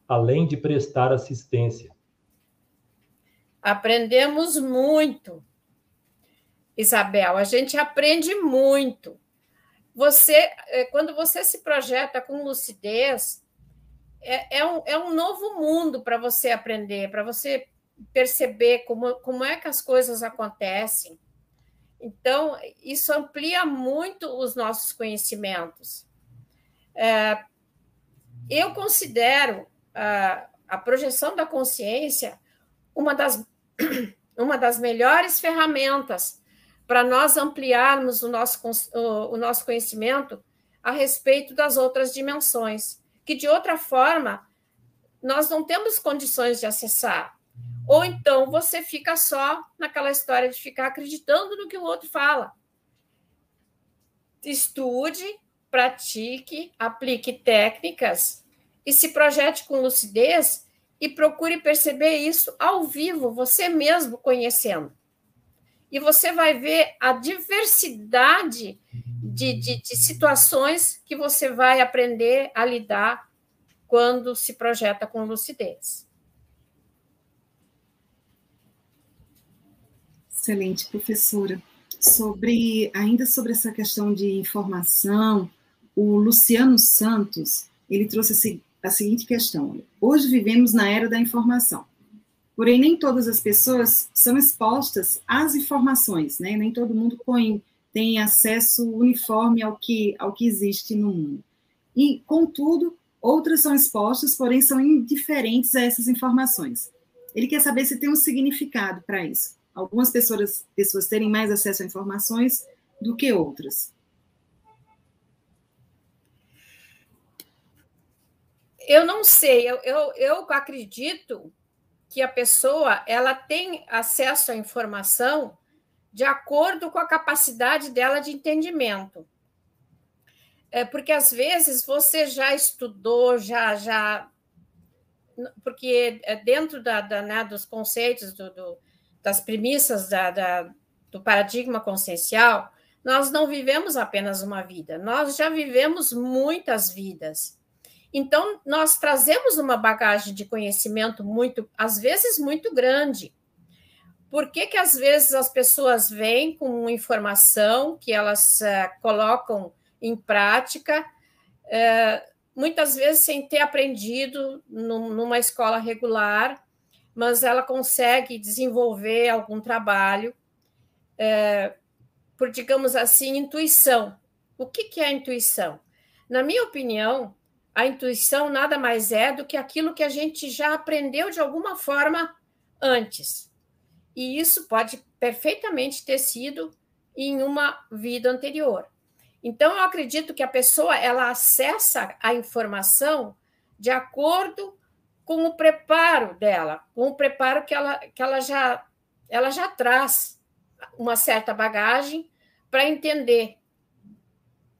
além de prestar assistência. Aprendemos muito, Isabel, a gente aprende muito você, é, quando você se projeta com lucidez, é, é, um, é um novo mundo para você aprender, para você perceber como, como é que as coisas acontecem. Então, isso amplia muito os nossos conhecimentos. É, eu considero a, a projeção da consciência uma das, *clears throat* uma das melhores ferramentas para nós ampliarmos o nosso, o nosso conhecimento a respeito das outras dimensões, que de outra forma nós não temos condições de acessar. Ou então você fica só naquela história de ficar acreditando no que o outro fala. Estude, pratique, aplique técnicas e se projete com lucidez e procure perceber isso ao vivo, você mesmo conhecendo e você vai ver a diversidade de, de, de, situações que você vai aprender a lidar quando se projeta com lucidez. Excelente, professora. Sobre ainda sobre essa questão de informação, o Luciano Santos ele trouxe a seguinte questão: hoje vivemos na era da informação Porém, nem todas as pessoas são expostas às informações, né? Nem todo mundo põe, tem acesso uniforme ao que, ao que existe no mundo. E, contudo, outras são expostas, porém são indiferentes a essas informações. Ele quer saber se tem um significado para isso. Algumas pessoas, pessoas terem mais acesso a informações do que outras. Eu não sei, eu, eu, eu acredito que a pessoa ela tem acesso à informação de acordo com a capacidade dela de entendimento. É porque às vezes você já estudou, já já porque é dentro da, da né, dos conceitos do, do, das premissas da, da, do paradigma consciencial, nós não vivemos apenas uma vida, nós já vivemos muitas vidas. Então, nós trazemos uma bagagem de conhecimento muito, às vezes, muito grande. Por que, que às vezes as pessoas vêm com informação que elas uh, colocam em prática, uh, muitas vezes sem ter aprendido num, numa escola regular, mas ela consegue desenvolver algum trabalho uh, por, digamos assim, intuição. O que, que é intuição? Na minha opinião, a intuição nada mais é do que aquilo que a gente já aprendeu de alguma forma antes. E isso pode perfeitamente ter sido em uma vida anterior. Então, eu acredito que a pessoa ela acessa a informação de acordo com o preparo dela, com o preparo que ela, que ela, já, ela já traz uma certa bagagem para entender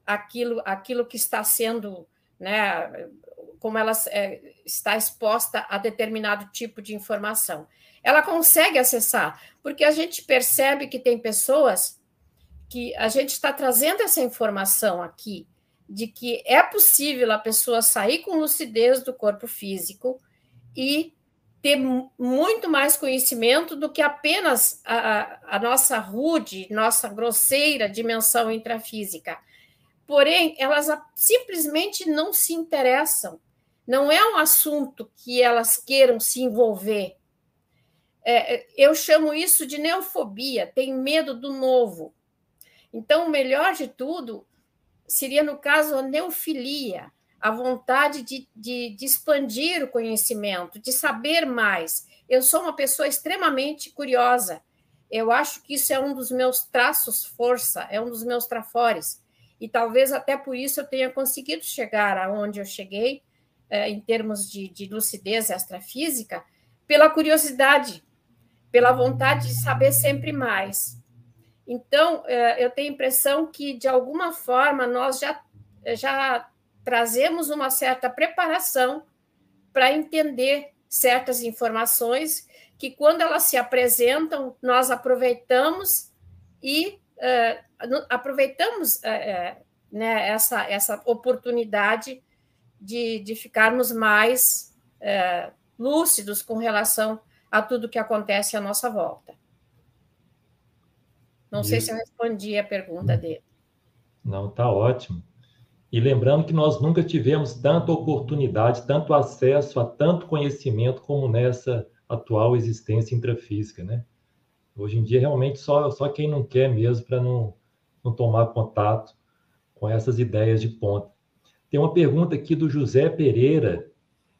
aquilo, aquilo que está sendo né, como ela é, está exposta a determinado tipo de informação. Ela consegue acessar, porque a gente percebe que tem pessoas que a gente está trazendo essa informação aqui, de que é possível a pessoa sair com lucidez do corpo físico e ter muito mais conhecimento do que apenas a, a nossa rude, nossa grosseira dimensão intrafísica. Porém, elas simplesmente não se interessam. Não é um assunto que elas queiram se envolver. É, eu chamo isso de neofobia, tem medo do novo. Então, o melhor de tudo seria, no caso, a neofilia, a vontade de, de, de, expandir o conhecimento, de saber mais. Eu sou uma pessoa extremamente curiosa. Eu acho que isso é um dos meus traços força, é um dos meus trafores. E talvez até por isso eu tenha conseguido chegar aonde eu cheguei, é, em termos de, de lucidez extrafísica, pela curiosidade, pela vontade de saber sempre mais. Então, é, eu tenho a impressão que, de alguma forma, nós já, já trazemos uma certa preparação para entender certas informações que, quando elas se apresentam, nós aproveitamos e uh, aproveitamos uh, né, essa, essa oportunidade de, de ficarmos mais lúcidos com relação a tudo que acontece à nossa volta. Não Isso. sei se eu respondi a pergunta dele. Não, está ótimo. E lembrando que nós nunca tivemos tanta oportunidade, tanto acesso a tanto conhecimento como nessa atual existência intrafísica, né? Hoje em dia, realmente, só, só quem não quer mesmo para não, não tomar contato com essas ideias de ponta. Tem uma pergunta aqui do José Pereira.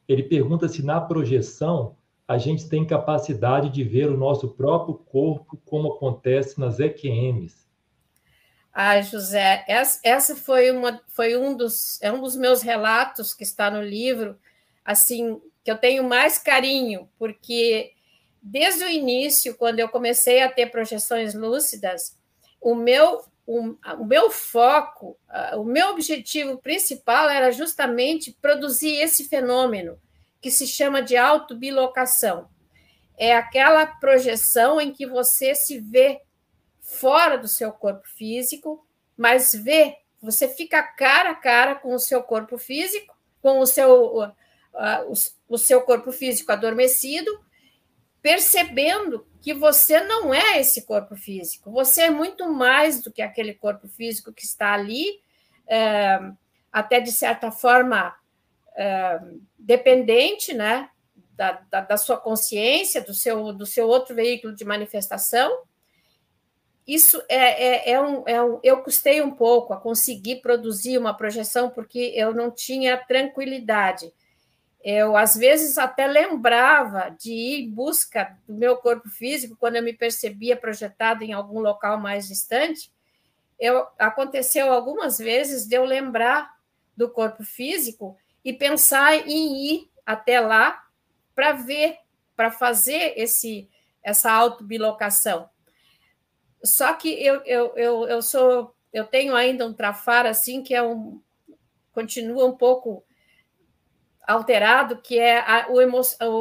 Ele pergunta se na projeção a gente tem capacidade de ver o nosso próprio corpo, como acontece nas EQMs. Ah, José, essa foi, uma, foi um dos, é um dos meus relatos que está no livro, assim, que eu tenho mais carinho, porque desde o início, quando eu comecei a ter projeções lúcidas, o meu, o, o meu foco, o meu objetivo principal era justamente produzir esse fenômeno, que se chama de autobilocação. É aquela projeção em que você se vê fora do seu corpo físico, mas vê, você fica cara a cara com o seu corpo físico, com o seu, uh, o, o seu corpo físico adormecido, percebendo que você não é esse corpo físico, você é muito mais do que aquele corpo físico que está ali, é, até de certa forma é, dependente, né, da, da, da, sua consciência, do seu, do seu outro veículo de manifestação, isso é, é, é, um, é um. Eu custei um pouco a conseguir produzir uma projeção, porque eu não tinha tranquilidade. Eu, às vezes, até lembrava de ir em busca do meu corpo físico quando eu me percebia projetado em algum local mais distante. Eu, aconteceu algumas vezes de eu lembrar do corpo físico e pensar em ir até lá para ver, para fazer esse, essa autobilocação. Só que eu, eu, eu, eu sou, eu tenho ainda um trafar assim que é um continua um pouco alterado, que é a, o, emo,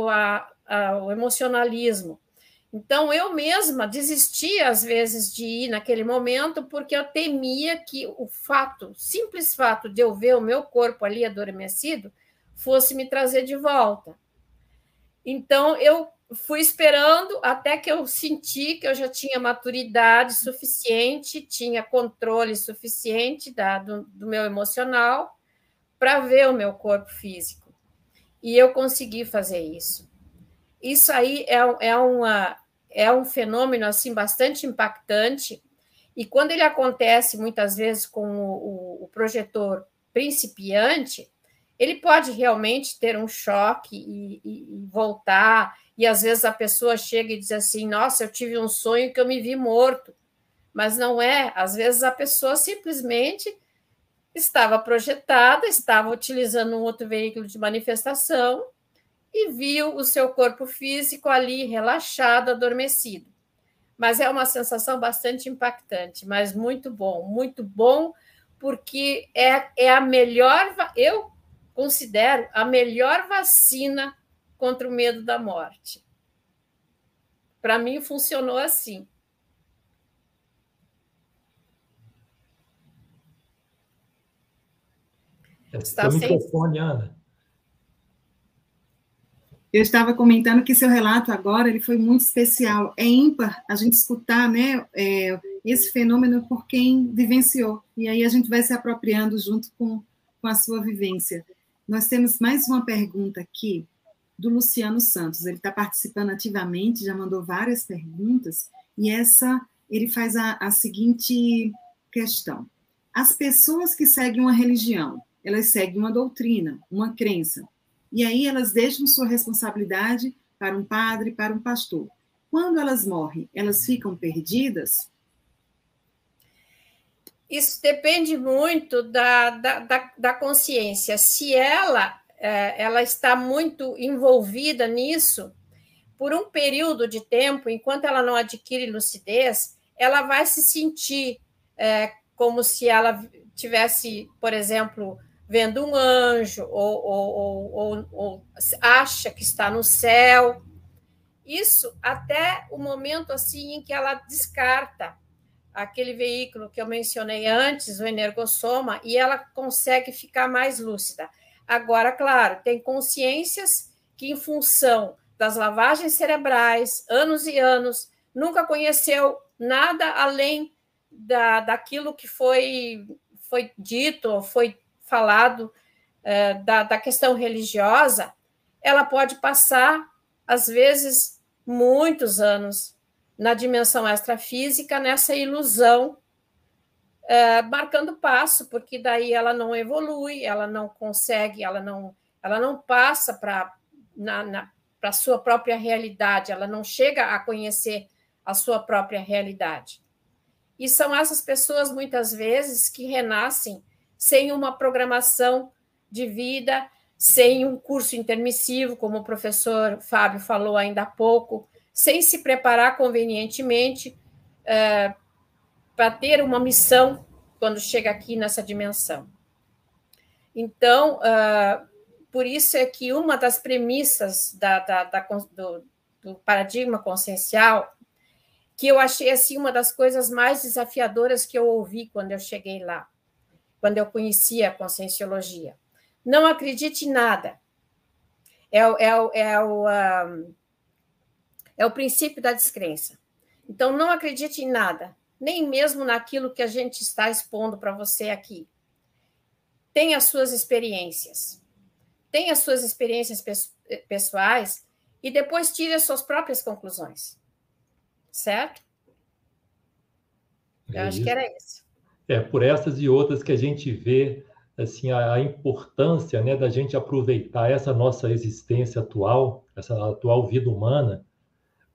a, a, o emocionalismo. Então, eu mesma desistia, às vezes, de ir naquele momento, porque eu temia que o fato, simples fato de eu ver o meu corpo ali adormecido, fosse me trazer de volta. Então, eu fui esperando até que eu senti que eu já tinha maturidade suficiente, tinha controle suficiente da, do, do meu emocional para ver o meu corpo físico. E eu consegui fazer isso. Isso aí é, é, uma, é um fenômeno assim bastante impactante. E quando ele acontece muitas vezes com o, o, projetor principiante, ele pode realmente ter um choque e, e, e voltar e às vezes a pessoa chega e diz assim: Nossa, eu tive um sonho que eu me vi morto. Mas não é. Às vezes a pessoa simplesmente estava projetada, estava utilizando um outro veículo de manifestação e viu o seu corpo físico ali relaxado, adormecido. Mas é uma sensação bastante impactante, mas muito bom, muito bom, porque é, é a melhor, eu considero a melhor vacina contra o medo da morte. Para mim, funcionou assim. Está sem... microfone, Ana. Eu estava comentando que seu relato agora ele foi muito especial. É ímpar a gente escutar né, é, esse fenômeno por quem vivenciou. E aí a gente vai se apropriando junto com, com a sua vivência. Nós temos mais uma pergunta aqui do Luciano Santos. Ele está participando ativamente, já mandou várias perguntas. E essa ele faz a, a seguinte questão: As pessoas que seguem uma religião, elas seguem uma doutrina, uma crença e aí elas deixam sua responsabilidade para um padre, para um pastor. Quando elas morrem, elas ficam perdidas? Isso depende muito da, da, da, da consciência. Se ela, é, ela está muito envolvida nisso, por um período de tempo, enquanto ela não adquire lucidez, ela vai se sentir é, como se ela tivesse, por exemplo, vendo um anjo, ou, ou, ou, ou, acha que está no céu. Isso até o momento assim em que ela descarta aquele veículo que eu mencionei antes, o energossoma, e ela consegue ficar mais lúcida. Agora, claro, tem consciências que, em função das lavagens cerebrais, anos e anos, nunca conheceu nada além da, daquilo que foi, foi dito, foi falado é, da, da questão religiosa, ela pode passar, às vezes, muitos anos na dimensão extrafísica, nessa ilusão, é, marcando passo, porque daí ela não evolui, ela não consegue, ela não, ela não passa para a sua própria realidade, ela não chega a conhecer a sua própria realidade. E são essas pessoas, muitas vezes, que renascem sem uma programação de vida, sem um curso intermissivo, como o professor Fábio falou ainda há pouco, sem se preparar convenientemente é, para ter uma missão quando chega aqui nessa dimensão. Então, uh, por isso é que uma das premissas da, da, da, do, do, paradigma consciencial, que eu achei assim uma das coisas mais desafiadoras que eu ouvi quando eu cheguei lá, quando eu conhecia a conscienciologia. Não acredite em nada. É, é, é, o, um, é o princípio da descrença. Então, não acredite em nada, nem mesmo naquilo que a gente está expondo para você aqui. Tenha as suas experiências. Tenha as suas experiências pessoais e depois tire as suas próprias conclusões. Certo? Eu é acho que era isso. É por essas e outras que a gente vê assim a, a, importância né, da gente aproveitar essa nossa existência atual, essa atual vida humana,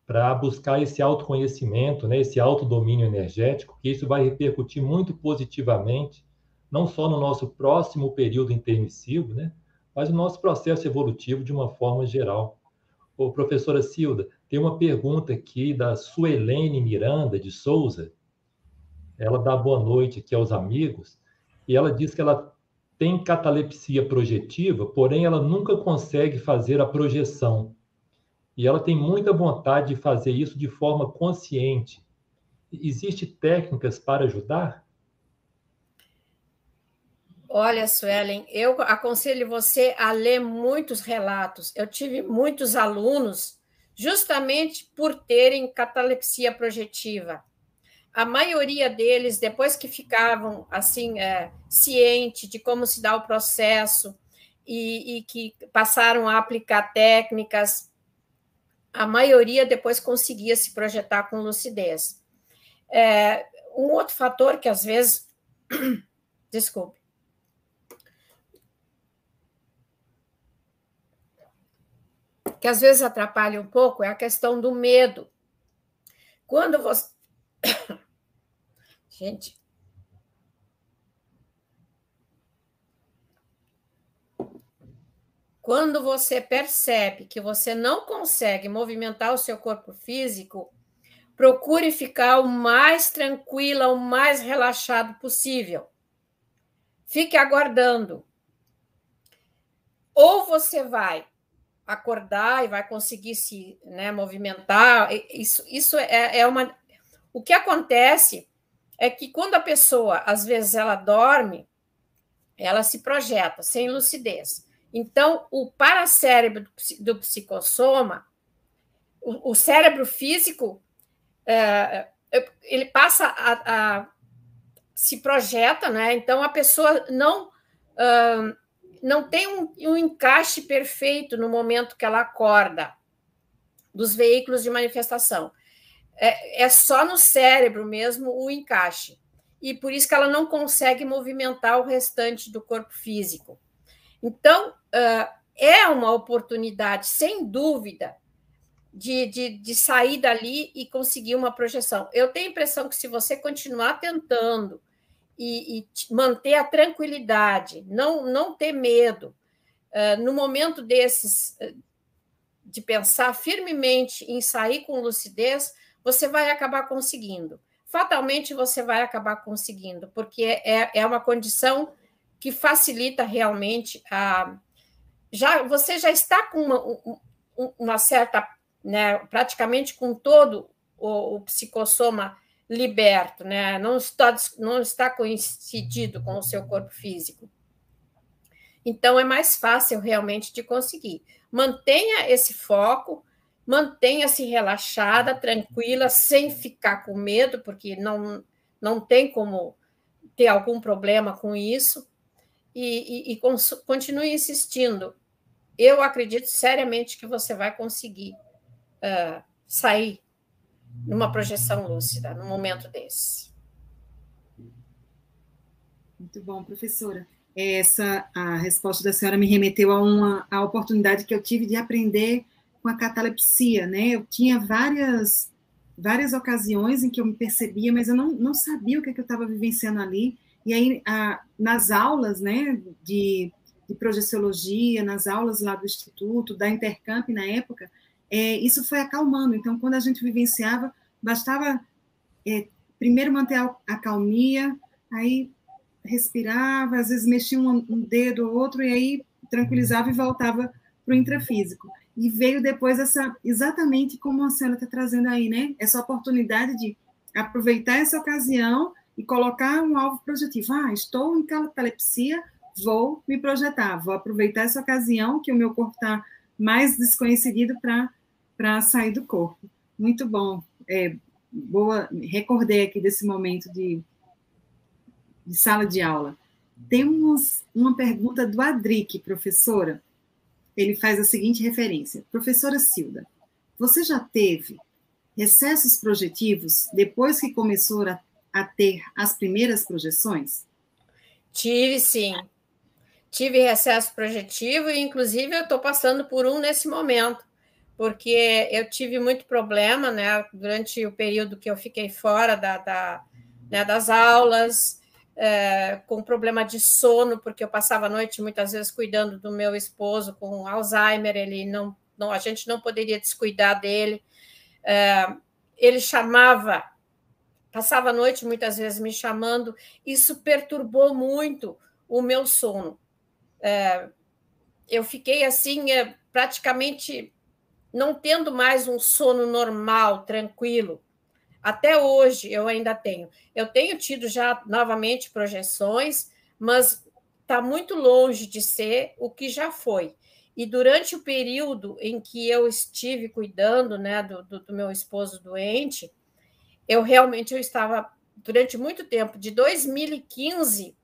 para buscar esse autoconhecimento, né, esse autodomínio energético, que isso vai repercutir muito positivamente, não só no nosso próximo período intermissivo, né, mas no nosso processo evolutivo de uma forma geral. Ô, professora Silda, tem uma pergunta aqui da Suelene Miranda de Souza, ela dá boa noite aqui aos amigos, e ela diz que ela tem catalepsia projetiva, porém ela nunca consegue fazer a projeção. E ela tem muita vontade de fazer isso de forma consciente. Existem técnicas para ajudar? Olha, Suelen, eu aconselho você a ler muitos relatos. Eu tive muitos alunos justamente por terem catalepsia projetiva a maioria deles, depois que ficavam assim é, ciente de como se dá o processo e, e, que passaram a aplicar técnicas, a maioria depois conseguia se projetar com lucidez. É, um outro fator que às vezes, *coughs* desculpe, que às vezes atrapalha um pouco é a questão do medo. Quando você *coughs* Gente. Quando você percebe que você não consegue movimentar o seu corpo físico, procure ficar o mais tranquila, o mais relaxado possível. Fique aguardando. Ou você vai acordar e vai conseguir se né, movimentar. Isso, isso é, é uma. O que acontece é que quando a pessoa, às vezes, ela dorme, ela se projeta sem lucidez. Então, o paracérebro do psicossoma, o, o cérebro físico, é, ele passa a, a, se projeta, né? Então a pessoa não uh, não tem um, um, encaixe perfeito no momento que ela acorda dos veículos de manifestação. É, é só no cérebro mesmo o encaixe. E por isso que ela não consegue movimentar o restante do corpo físico. Então, uh, é uma oportunidade, sem dúvida, de, de, de sair dali e conseguir uma projeção. Eu tenho a impressão que se você continuar tentando e, e manter a tranquilidade, não, não ter medo, uh, no momento desses, uh, de pensar firmemente em sair com lucidez, você vai acabar conseguindo. Fatalmente você vai acabar conseguindo, porque é, é uma condição que facilita realmente a. Já, você já está com uma, uma certa né, praticamente com todo o, o psicossoma liberto, né, não, está, não está coincidido com o seu corpo físico. Então, é mais fácil realmente de conseguir. Mantenha esse foco, mantenha-se relaxada, tranquila, sem ficar com medo, porque não, não tem como ter algum problema com isso, e, e, e continue insistindo. Eu acredito seriamente que você vai conseguir uh, sair numa projeção lúcida, num momento desse. Muito bom, professora. Essa a resposta da senhora me remeteu a uma a oportunidade que eu tive de aprender com a catalepsia, né? Eu tinha várias várias ocasiões em que eu me percebia, mas eu não, não sabia o que, é que eu estava vivenciando ali. E aí, a, nas aulas, né, de, de projeciologia, nas aulas lá do Instituto, da Intercamp na época, é, isso foi acalmando. Então, quando a gente vivenciava, bastava é, primeiro manter a, a, calmia, aí respirava, às vezes mexia um, um dedo ou outro, e aí tranquilizava e voltava para o intrafísico. E veio depois essa, exatamente como a senhora está trazendo aí, né? Essa oportunidade de aproveitar essa ocasião e colocar um alvo projetivo. Ah, estou em catalepsia, vou me projetar, vou aproveitar essa ocasião que o meu corpo está mais desconhecido para sair do corpo. Muito bom. É, boa, recordei aqui desse momento de, de sala de aula. Temos uma pergunta do Adric, professora. Ele faz a seguinte referência: Professora Silda, você já teve recessos projetivos depois que começou a, a ter as primeiras projeções? Tive, sim. Tive recesso projetivo e, inclusive, eu estou passando por um nesse momento porque eu tive muito problema, né, durante o período que eu fiquei fora da, da né, das aulas, é, com problema de sono, porque eu passava a noite muitas vezes cuidando do meu esposo com Alzheimer, ele não, não a gente não poderia descuidar dele. É, ele chamava, passava a noite muitas vezes me chamando, isso perturbou muito o meu sono. É, eu fiquei assim, é, praticamente não tendo mais um sono normal, tranquilo. Até hoje eu ainda tenho. Eu tenho tido já novamente projeções, mas está muito longe de ser o que já foi. E durante o período em que eu estive cuidando né, do, do, do meu esposo doente, eu realmente eu estava, durante muito tempo, de 2015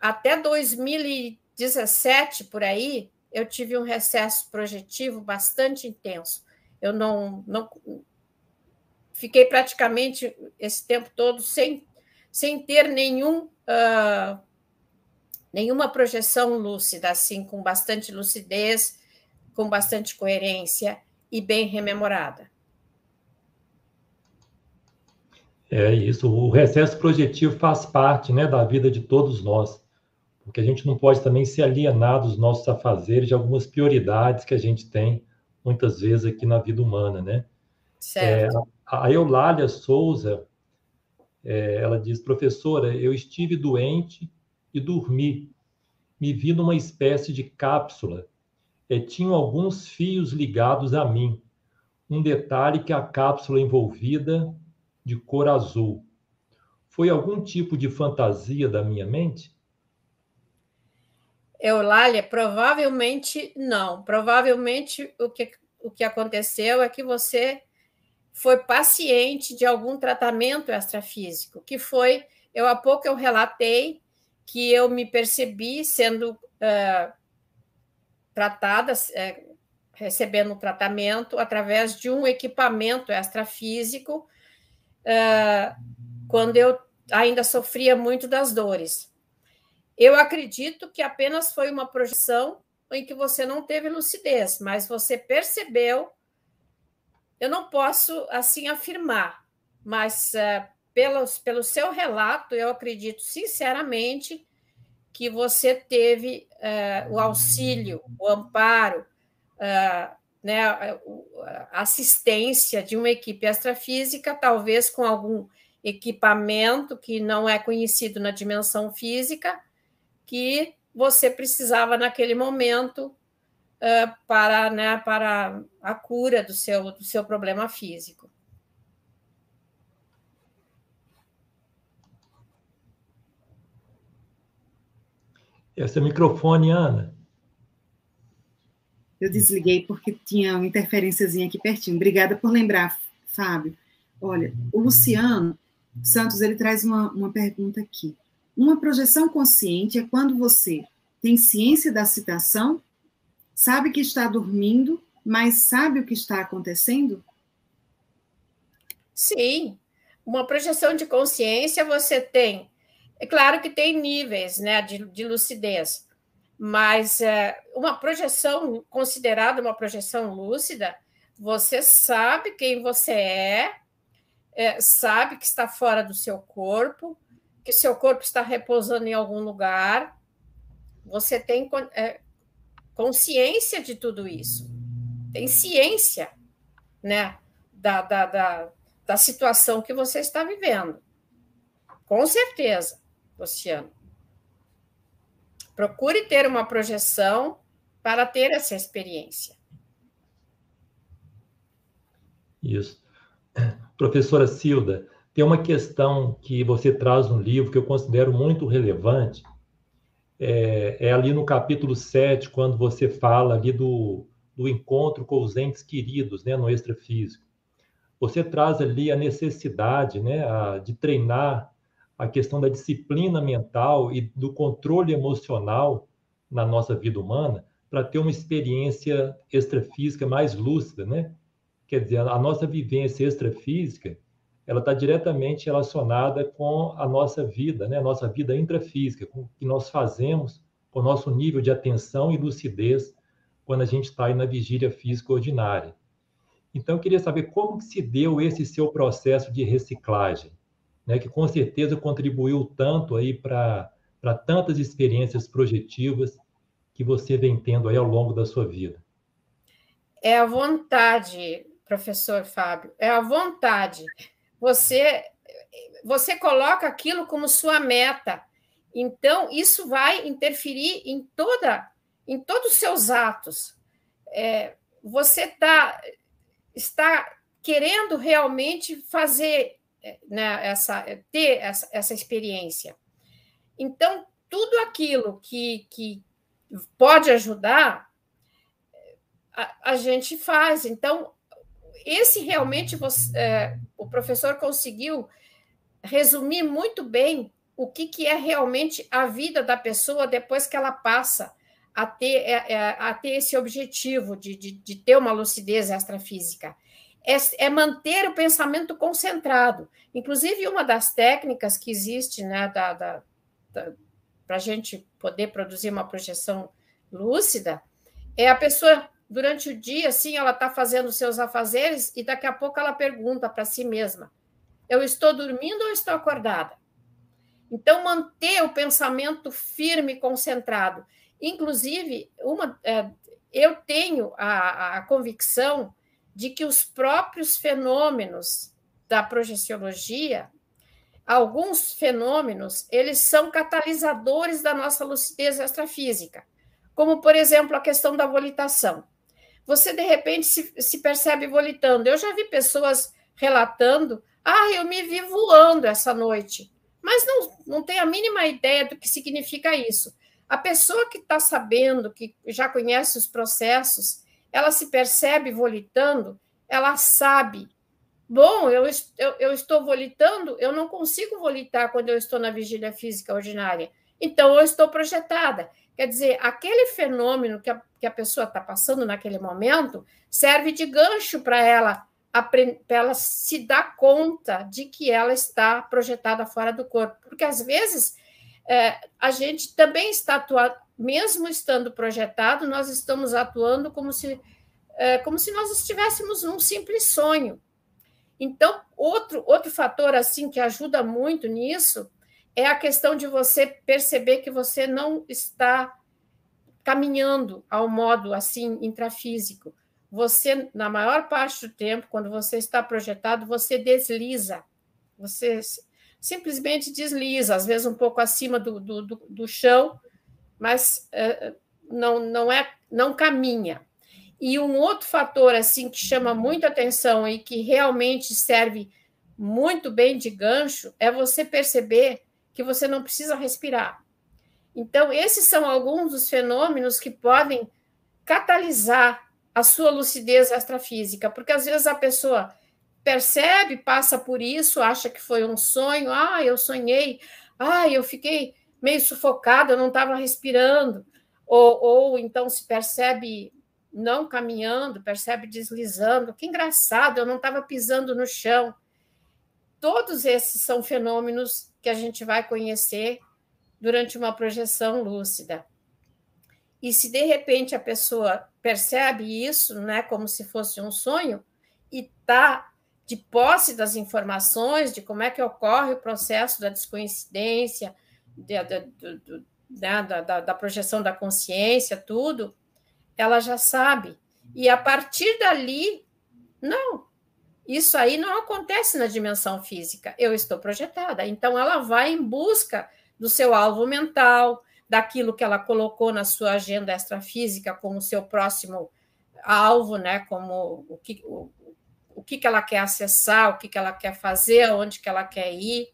até 2017, por aí, eu tive um recesso projetivo bastante intenso. Eu não, não fiquei praticamente esse tempo todo sem, sem ter nenhum, uh, nenhuma projeção lúcida, assim, com bastante lucidez, com bastante coerência e bem rememorada. É isso. O recesso projetivo faz parte né, da vida de todos nós porque a gente não pode também se alienar dos nossos afazeres, de algumas prioridades que a gente tem, muitas vezes, aqui na vida humana, né? Certo. É, a Eulália Souza, é, ela diz, professora, eu estive doente e dormi. Me vi numa espécie de cápsula. É, alguns fios ligados a mim. Um detalhe que a cápsula envolvida de cor azul. Foi algum tipo de fantasia da minha mente? Eulália, provavelmente não. Provavelmente o que, o que aconteceu é que você foi paciente de algum tratamento extrafísico, que foi, eu há pouco eu relatei que eu me percebi sendo uh, tratada, uh, recebendo tratamento através de um equipamento extrafísico, uh, quando eu ainda sofria muito das dores. Eu acredito que apenas foi uma projeção em que você não teve lucidez, mas você percebeu. Eu não posso assim afirmar, mas uh, pelo, pelo seu relato, eu acredito sinceramente que você teve uh, o auxílio, o amparo, uh, né, a assistência de uma equipe extrafísica, talvez com algum equipamento que não é conhecido na dimensão física, que você precisava naquele momento uh, para, né, para a cura do seu, do seu problema físico. Esse é o microfone, Ana. Eu desliguei porque tinha uma interferênciazinha aqui pertinho. Obrigada por lembrar, Fábio. Olha, o Luciano Santos ele traz uma, uma pergunta aqui. Uma projeção consciente é quando você tem ciência da citação, sabe que está dormindo, mas sabe o que está acontecendo? Sim. Uma projeção de consciência você tem. É claro que tem níveis né, de, de lucidez, mas é, uma projeção considerada uma projeção lúcida, você sabe quem você é, é, sabe que está fora do seu corpo, que seu corpo está repousando em algum lugar, você tem é, consciência de tudo isso, tem ciência né, da, da, da, da situação que você está vivendo. Com certeza, Luciano. Procure ter uma projeção para ter essa experiência. Isso. Professora Silda, tem uma questão que você traz no livro que eu considero muito relevante. É, é ali no capítulo 7, quando você fala ali do, do encontro com os entes queridos, né, no extrafísico. Você traz ali a necessidade né, a, de treinar a questão da disciplina mental e do controle emocional na nossa vida humana para ter uma experiência extrafísica mais lúcida, né? Quer dizer, a nossa vivência extrafísica ela está diretamente relacionada com a nossa vida, né? a nossa vida intrafísica, com o que nós fazemos, com o nosso nível de atenção e lucidez quando a gente está na vigília física ordinária. Então, eu queria saber como que se deu esse seu processo de reciclagem, né? que com certeza contribuiu tanto aí para tantas experiências projetivas que você vem tendo aí ao longo da sua vida. É a vontade, professor Fábio, é a vontade você você coloca aquilo como sua meta. Então, isso vai interferir em toda em todos os seus atos. É, você tá, está querendo realmente fazer né, essa, ter essa, essa experiência. Então, tudo aquilo que, que pode ajudar, a, a gente faz. Então, esse realmente você, é, o professor conseguiu resumir muito bem o que, que é realmente a vida da pessoa depois que ela passa a ter, é, é, a ter esse objetivo de, de, de ter uma lucidez extrafísica. É, é, manter o pensamento concentrado. Inclusive, uma das técnicas que existe né, da, da, da para a gente poder produzir uma projeção lúcida é a pessoa durante o dia, assim, ela está fazendo seus afazeres e daqui a pouco ela pergunta para si mesma: eu estou dormindo ou estou acordada? Então, manter o pensamento firme e concentrado. Inclusive, uma, é, eu tenho a, a convicção de que os próprios fenômenos da projeciologia, alguns fenômenos, eles são catalisadores da nossa lucidez extrafísica, como, por exemplo, a questão da volitação você de repente se, se percebe volitando. Eu já vi pessoas relatando: ah, eu me vi voando essa noite, mas não, não tem a mínima ideia do que significa isso. A pessoa que está sabendo, que já conhece os processos, ela se percebe volitando, ela sabe. Bom, eu, eu, eu estou volitando, eu não consigo volitar quando eu estou na vigília física ordinária. Então, eu estou projetada. Quer dizer, aquele fenômeno que a, que a pessoa está passando naquele momento serve de gancho para ela, ela se dar conta de que ela está projetada fora do corpo. Porque, às vezes, é, a gente também está atuando, mesmo estando projetado, nós estamos atuando como se, é, como se nós estivéssemos num simples sonho. Então, outro, outro fator assim que ajuda muito nisso é a questão de você perceber que você não está caminhando ao modo assim intrafísico. Você, na maior parte do tempo, quando você está projetado, você desliza. Você simplesmente desliza, às vezes um pouco acima do, do, do, do chão, mas é, não, não é não caminha. E um outro fator assim que chama muita atenção e que realmente serve muito bem de gancho é você perceber que você não precisa respirar. Então, esses são alguns dos fenômenos que podem catalisar a sua lucidez extrafísica, porque às vezes a pessoa percebe, passa por isso, acha que foi um sonho, ah, eu sonhei, ah, eu fiquei meio sufocada, eu não estava respirando, ou, ou então se percebe não caminhando, percebe deslizando, que engraçado, eu não estava pisando no chão. Todos esses são fenômenos que a gente vai conhecer durante uma projeção lúcida. E se de repente a pessoa percebe isso, né, como se fosse um sonho, e está de posse das informações de como é que ocorre o processo da descoincidência, de, de, de, de né, da, da, da, projeção da consciência, tudo, ela já sabe. E a partir dali, não, isso aí não acontece na dimensão física, eu estou projetada. Então, ela vai em busca do seu alvo mental, daquilo que ela colocou na sua agenda extrafísica como seu próximo alvo, né? Como o que, o, o que, que ela quer acessar, o que, que ela quer fazer, onde que ela quer ir.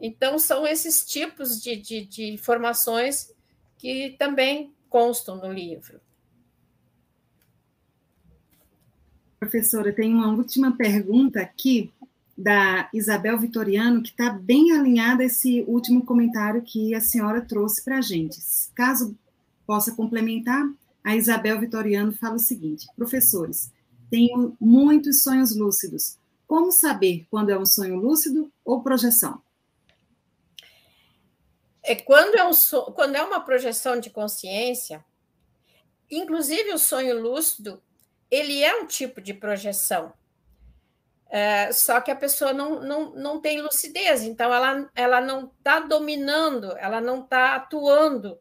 Então, são esses tipos de, de, de informações que também constam no livro. Professora, tem uma última pergunta aqui da Isabel Vitoriano, que está bem alinhada a esse último comentário que a senhora trouxe para a gente. Caso possa complementar, a Isabel Vitoriano fala o seguinte: professores, tenho muitos sonhos lúcidos. Como saber quando é um sonho lúcido ou projeção? É quando é, um quando é uma projeção de consciência, inclusive o sonho lúcido, ele é um tipo de projeção. É, só que a pessoa não, não, não tem lucidez, então ela, ela não está dominando, ela não está atuando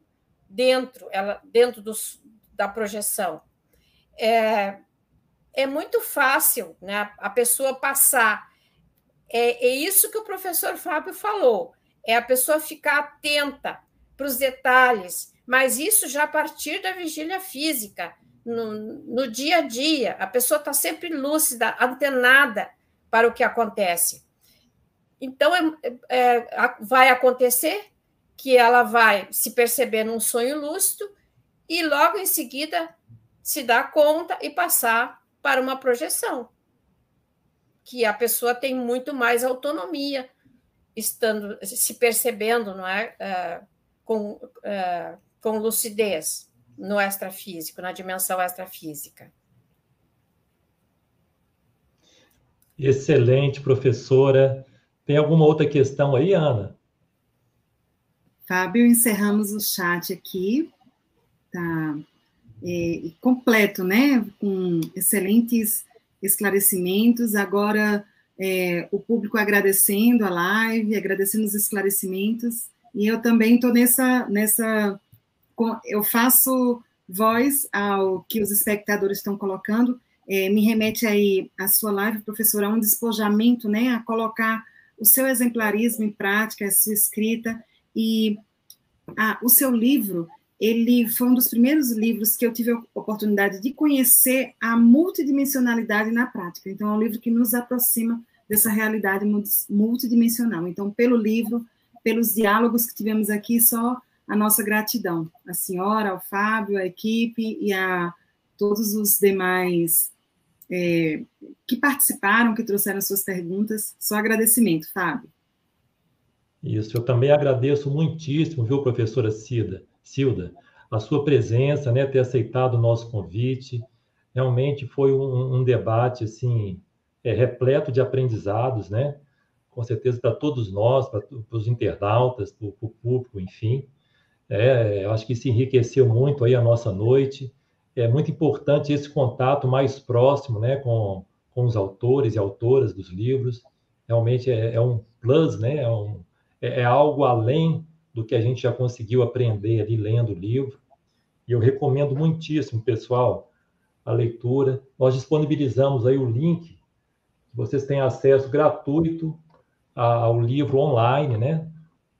dentro, ela, dentro dos, da projeção. É, é muito fácil né, a pessoa passar. É, é isso que o professor Fábio falou, é a pessoa ficar atenta para os detalhes, mas isso já a partir da vigília física, no, no dia a dia, a pessoa está sempre lúcida, antenada para o que acontece. Então, é, é, vai acontecer que ela vai se perceber num sonho lúcido e logo em seguida se dar conta e passar para uma projeção, que a pessoa tem muito mais autonomia, estando se percebendo, não é, uh, com, uh, com lucidez no extrafísico, na dimensão extrafísica. Excelente, professora. Tem alguma outra questão aí, Ana? Fábio, encerramos o chat aqui. Tá é, completo, né? Com excelentes esclarecimentos. Agora, é, o público agradecendo a live, agradecendo os esclarecimentos. E eu também estou nessa, nessa. Eu faço voz ao que os espectadores estão colocando. É, me remete aí a sua live, professora, a um despojamento, né? A colocar o seu exemplarismo em prática, a sua escrita e a, o seu livro ele foi um dos primeiros livros que eu tive a oportunidade de conhecer a multidimensionalidade na prática. Então, é um livro que nos aproxima dessa realidade multidimensional. Então, pelo livro, pelos diálogos que tivemos aqui, só a nossa gratidão, a senhora, ao Fábio, à equipe e a todos os demais é, que participaram, que trouxeram suas perguntas. Só agradecimento, Fábio. Isso, eu também agradeço muitíssimo, viu, professora Cida, Cilda, a sua presença, né, ter aceitado o nosso convite. Realmente foi um, um debate, assim, é, repleto de aprendizados, né? Com certeza para todos nós, para, para os internautas, para, para o público, enfim. É, eu acho que se enriqueceu muito aí a nossa noite. É muito importante esse contato mais próximo, né, com, com os autores e autoras dos livros. Realmente é, é um plus, né? É, um, é, é algo além do que a gente já conseguiu aprender ali lendo o livro. E eu recomendo muitíssimo, pessoal, a leitura. Nós disponibilizamos aí o link, vocês têm acesso gratuito ao livro online, né?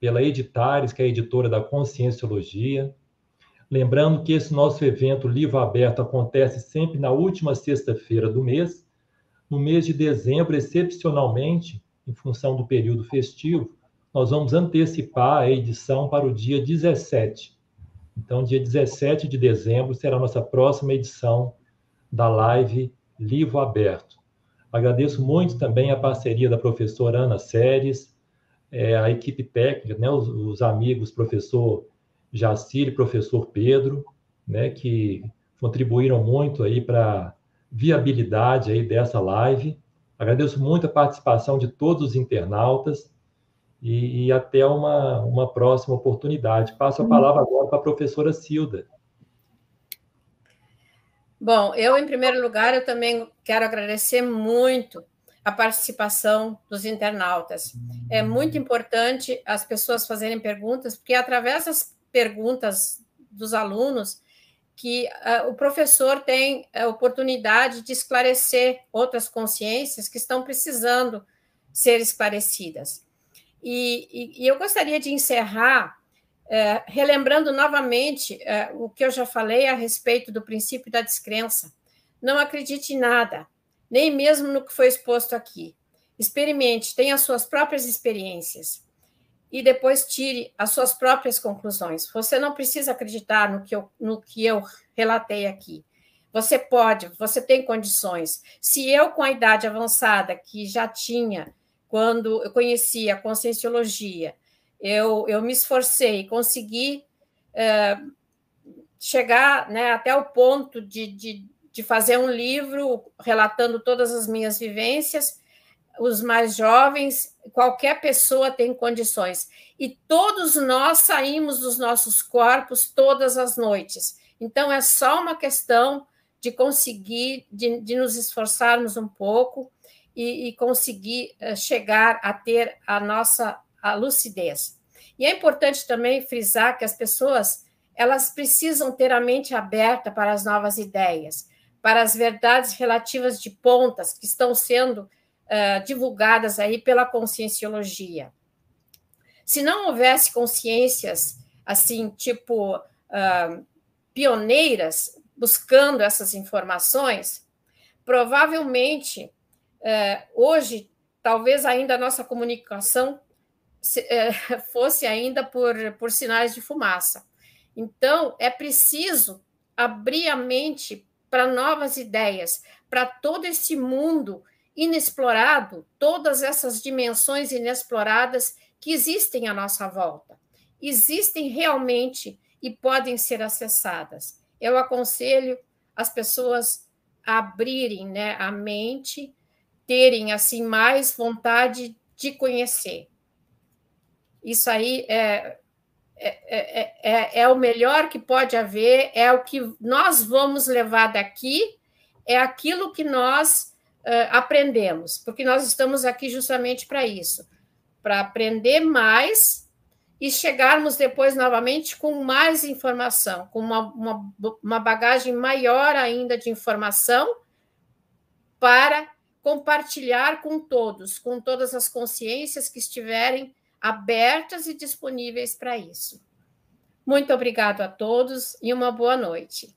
Pela Editares, que é a editora da Conscienciologia. Lembrando que esse nosso evento Livro Aberto acontece sempre na última sexta-feira do mês. No mês de dezembro, excepcionalmente, em função do período festivo, nós vamos antecipar a edição para o dia 17. Então, dia 17 de dezembro será a nossa próxima edição da live Livro Aberto. Agradeço muito também a parceria da professora Ana Séries, é, a equipe técnica, né, os, os amigos professor Jacir e professor Pedro, né, que contribuíram muito aí para a viabilidade aí dessa live. Agradeço muito a participação de todos os internautas e, e até uma, uma próxima oportunidade. Passo a palavra agora para a professora Silda. Bom, eu, em primeiro lugar, eu também quero agradecer muito a participação dos internautas. É muito importante as pessoas fazerem perguntas, porque é através das perguntas dos alunos que uh, o professor tem a oportunidade de esclarecer outras consciências que estão precisando ser esclarecidas. E, e, e eu gostaria de encerrar é, relembrando novamente é, o que eu já falei a respeito do princípio da descrença. Não acredite em nada, nem mesmo no que foi exposto aqui. Experimente, tenha as suas próprias experiências e depois tire as suas próprias conclusões. Você não precisa acreditar no que eu, no que eu relatei aqui. Você pode, você tem condições. Se eu, com a idade avançada, que já tinha quando eu conheci a conscienciologia, eu, eu me esforcei, consegui é, chegar né, até o ponto de, de, de fazer um livro relatando todas as minhas vivências. Os mais jovens, qualquer pessoa tem condições. E todos nós saímos dos nossos corpos todas as noites. Então, é só uma questão de conseguir, de, de nos esforçarmos um pouco e, e conseguir uh, chegar a ter a nossa a lucidez. E é importante também frisar que as pessoas elas precisam ter a mente aberta para as novas ideias, para as verdades relativas de pontas que estão sendo uh, divulgadas aí pela conscienciologia. Se não houvesse consciências assim, tipo uh, pioneiras buscando essas informações, provavelmente é, hoje, talvez ainda a nossa comunicação é, *laughs* fosse ainda por, por sinais de fumaça. Então, é preciso abrir a mente para novas ideias, para todo esse mundo inexplorado, todas essas dimensões inexploradas que existem à nossa volta. Existem realmente e podem ser acessadas. Eu aconselho as pessoas a abrirem né, a mente terem assim mais vontade de conhecer. Isso aí é, é, é, é o melhor que pode haver, é o que nós vamos levar daqui, é aquilo que nós uh, aprendemos, porque nós estamos aqui justamente para isso para aprender mais e chegarmos depois novamente com mais informação, com uma, uma, uma bagagem maior ainda de informação para compartilhar com todos, com todas as consciências que estiverem abertas e disponíveis para isso. Muito obrigado a todos e uma boa noite.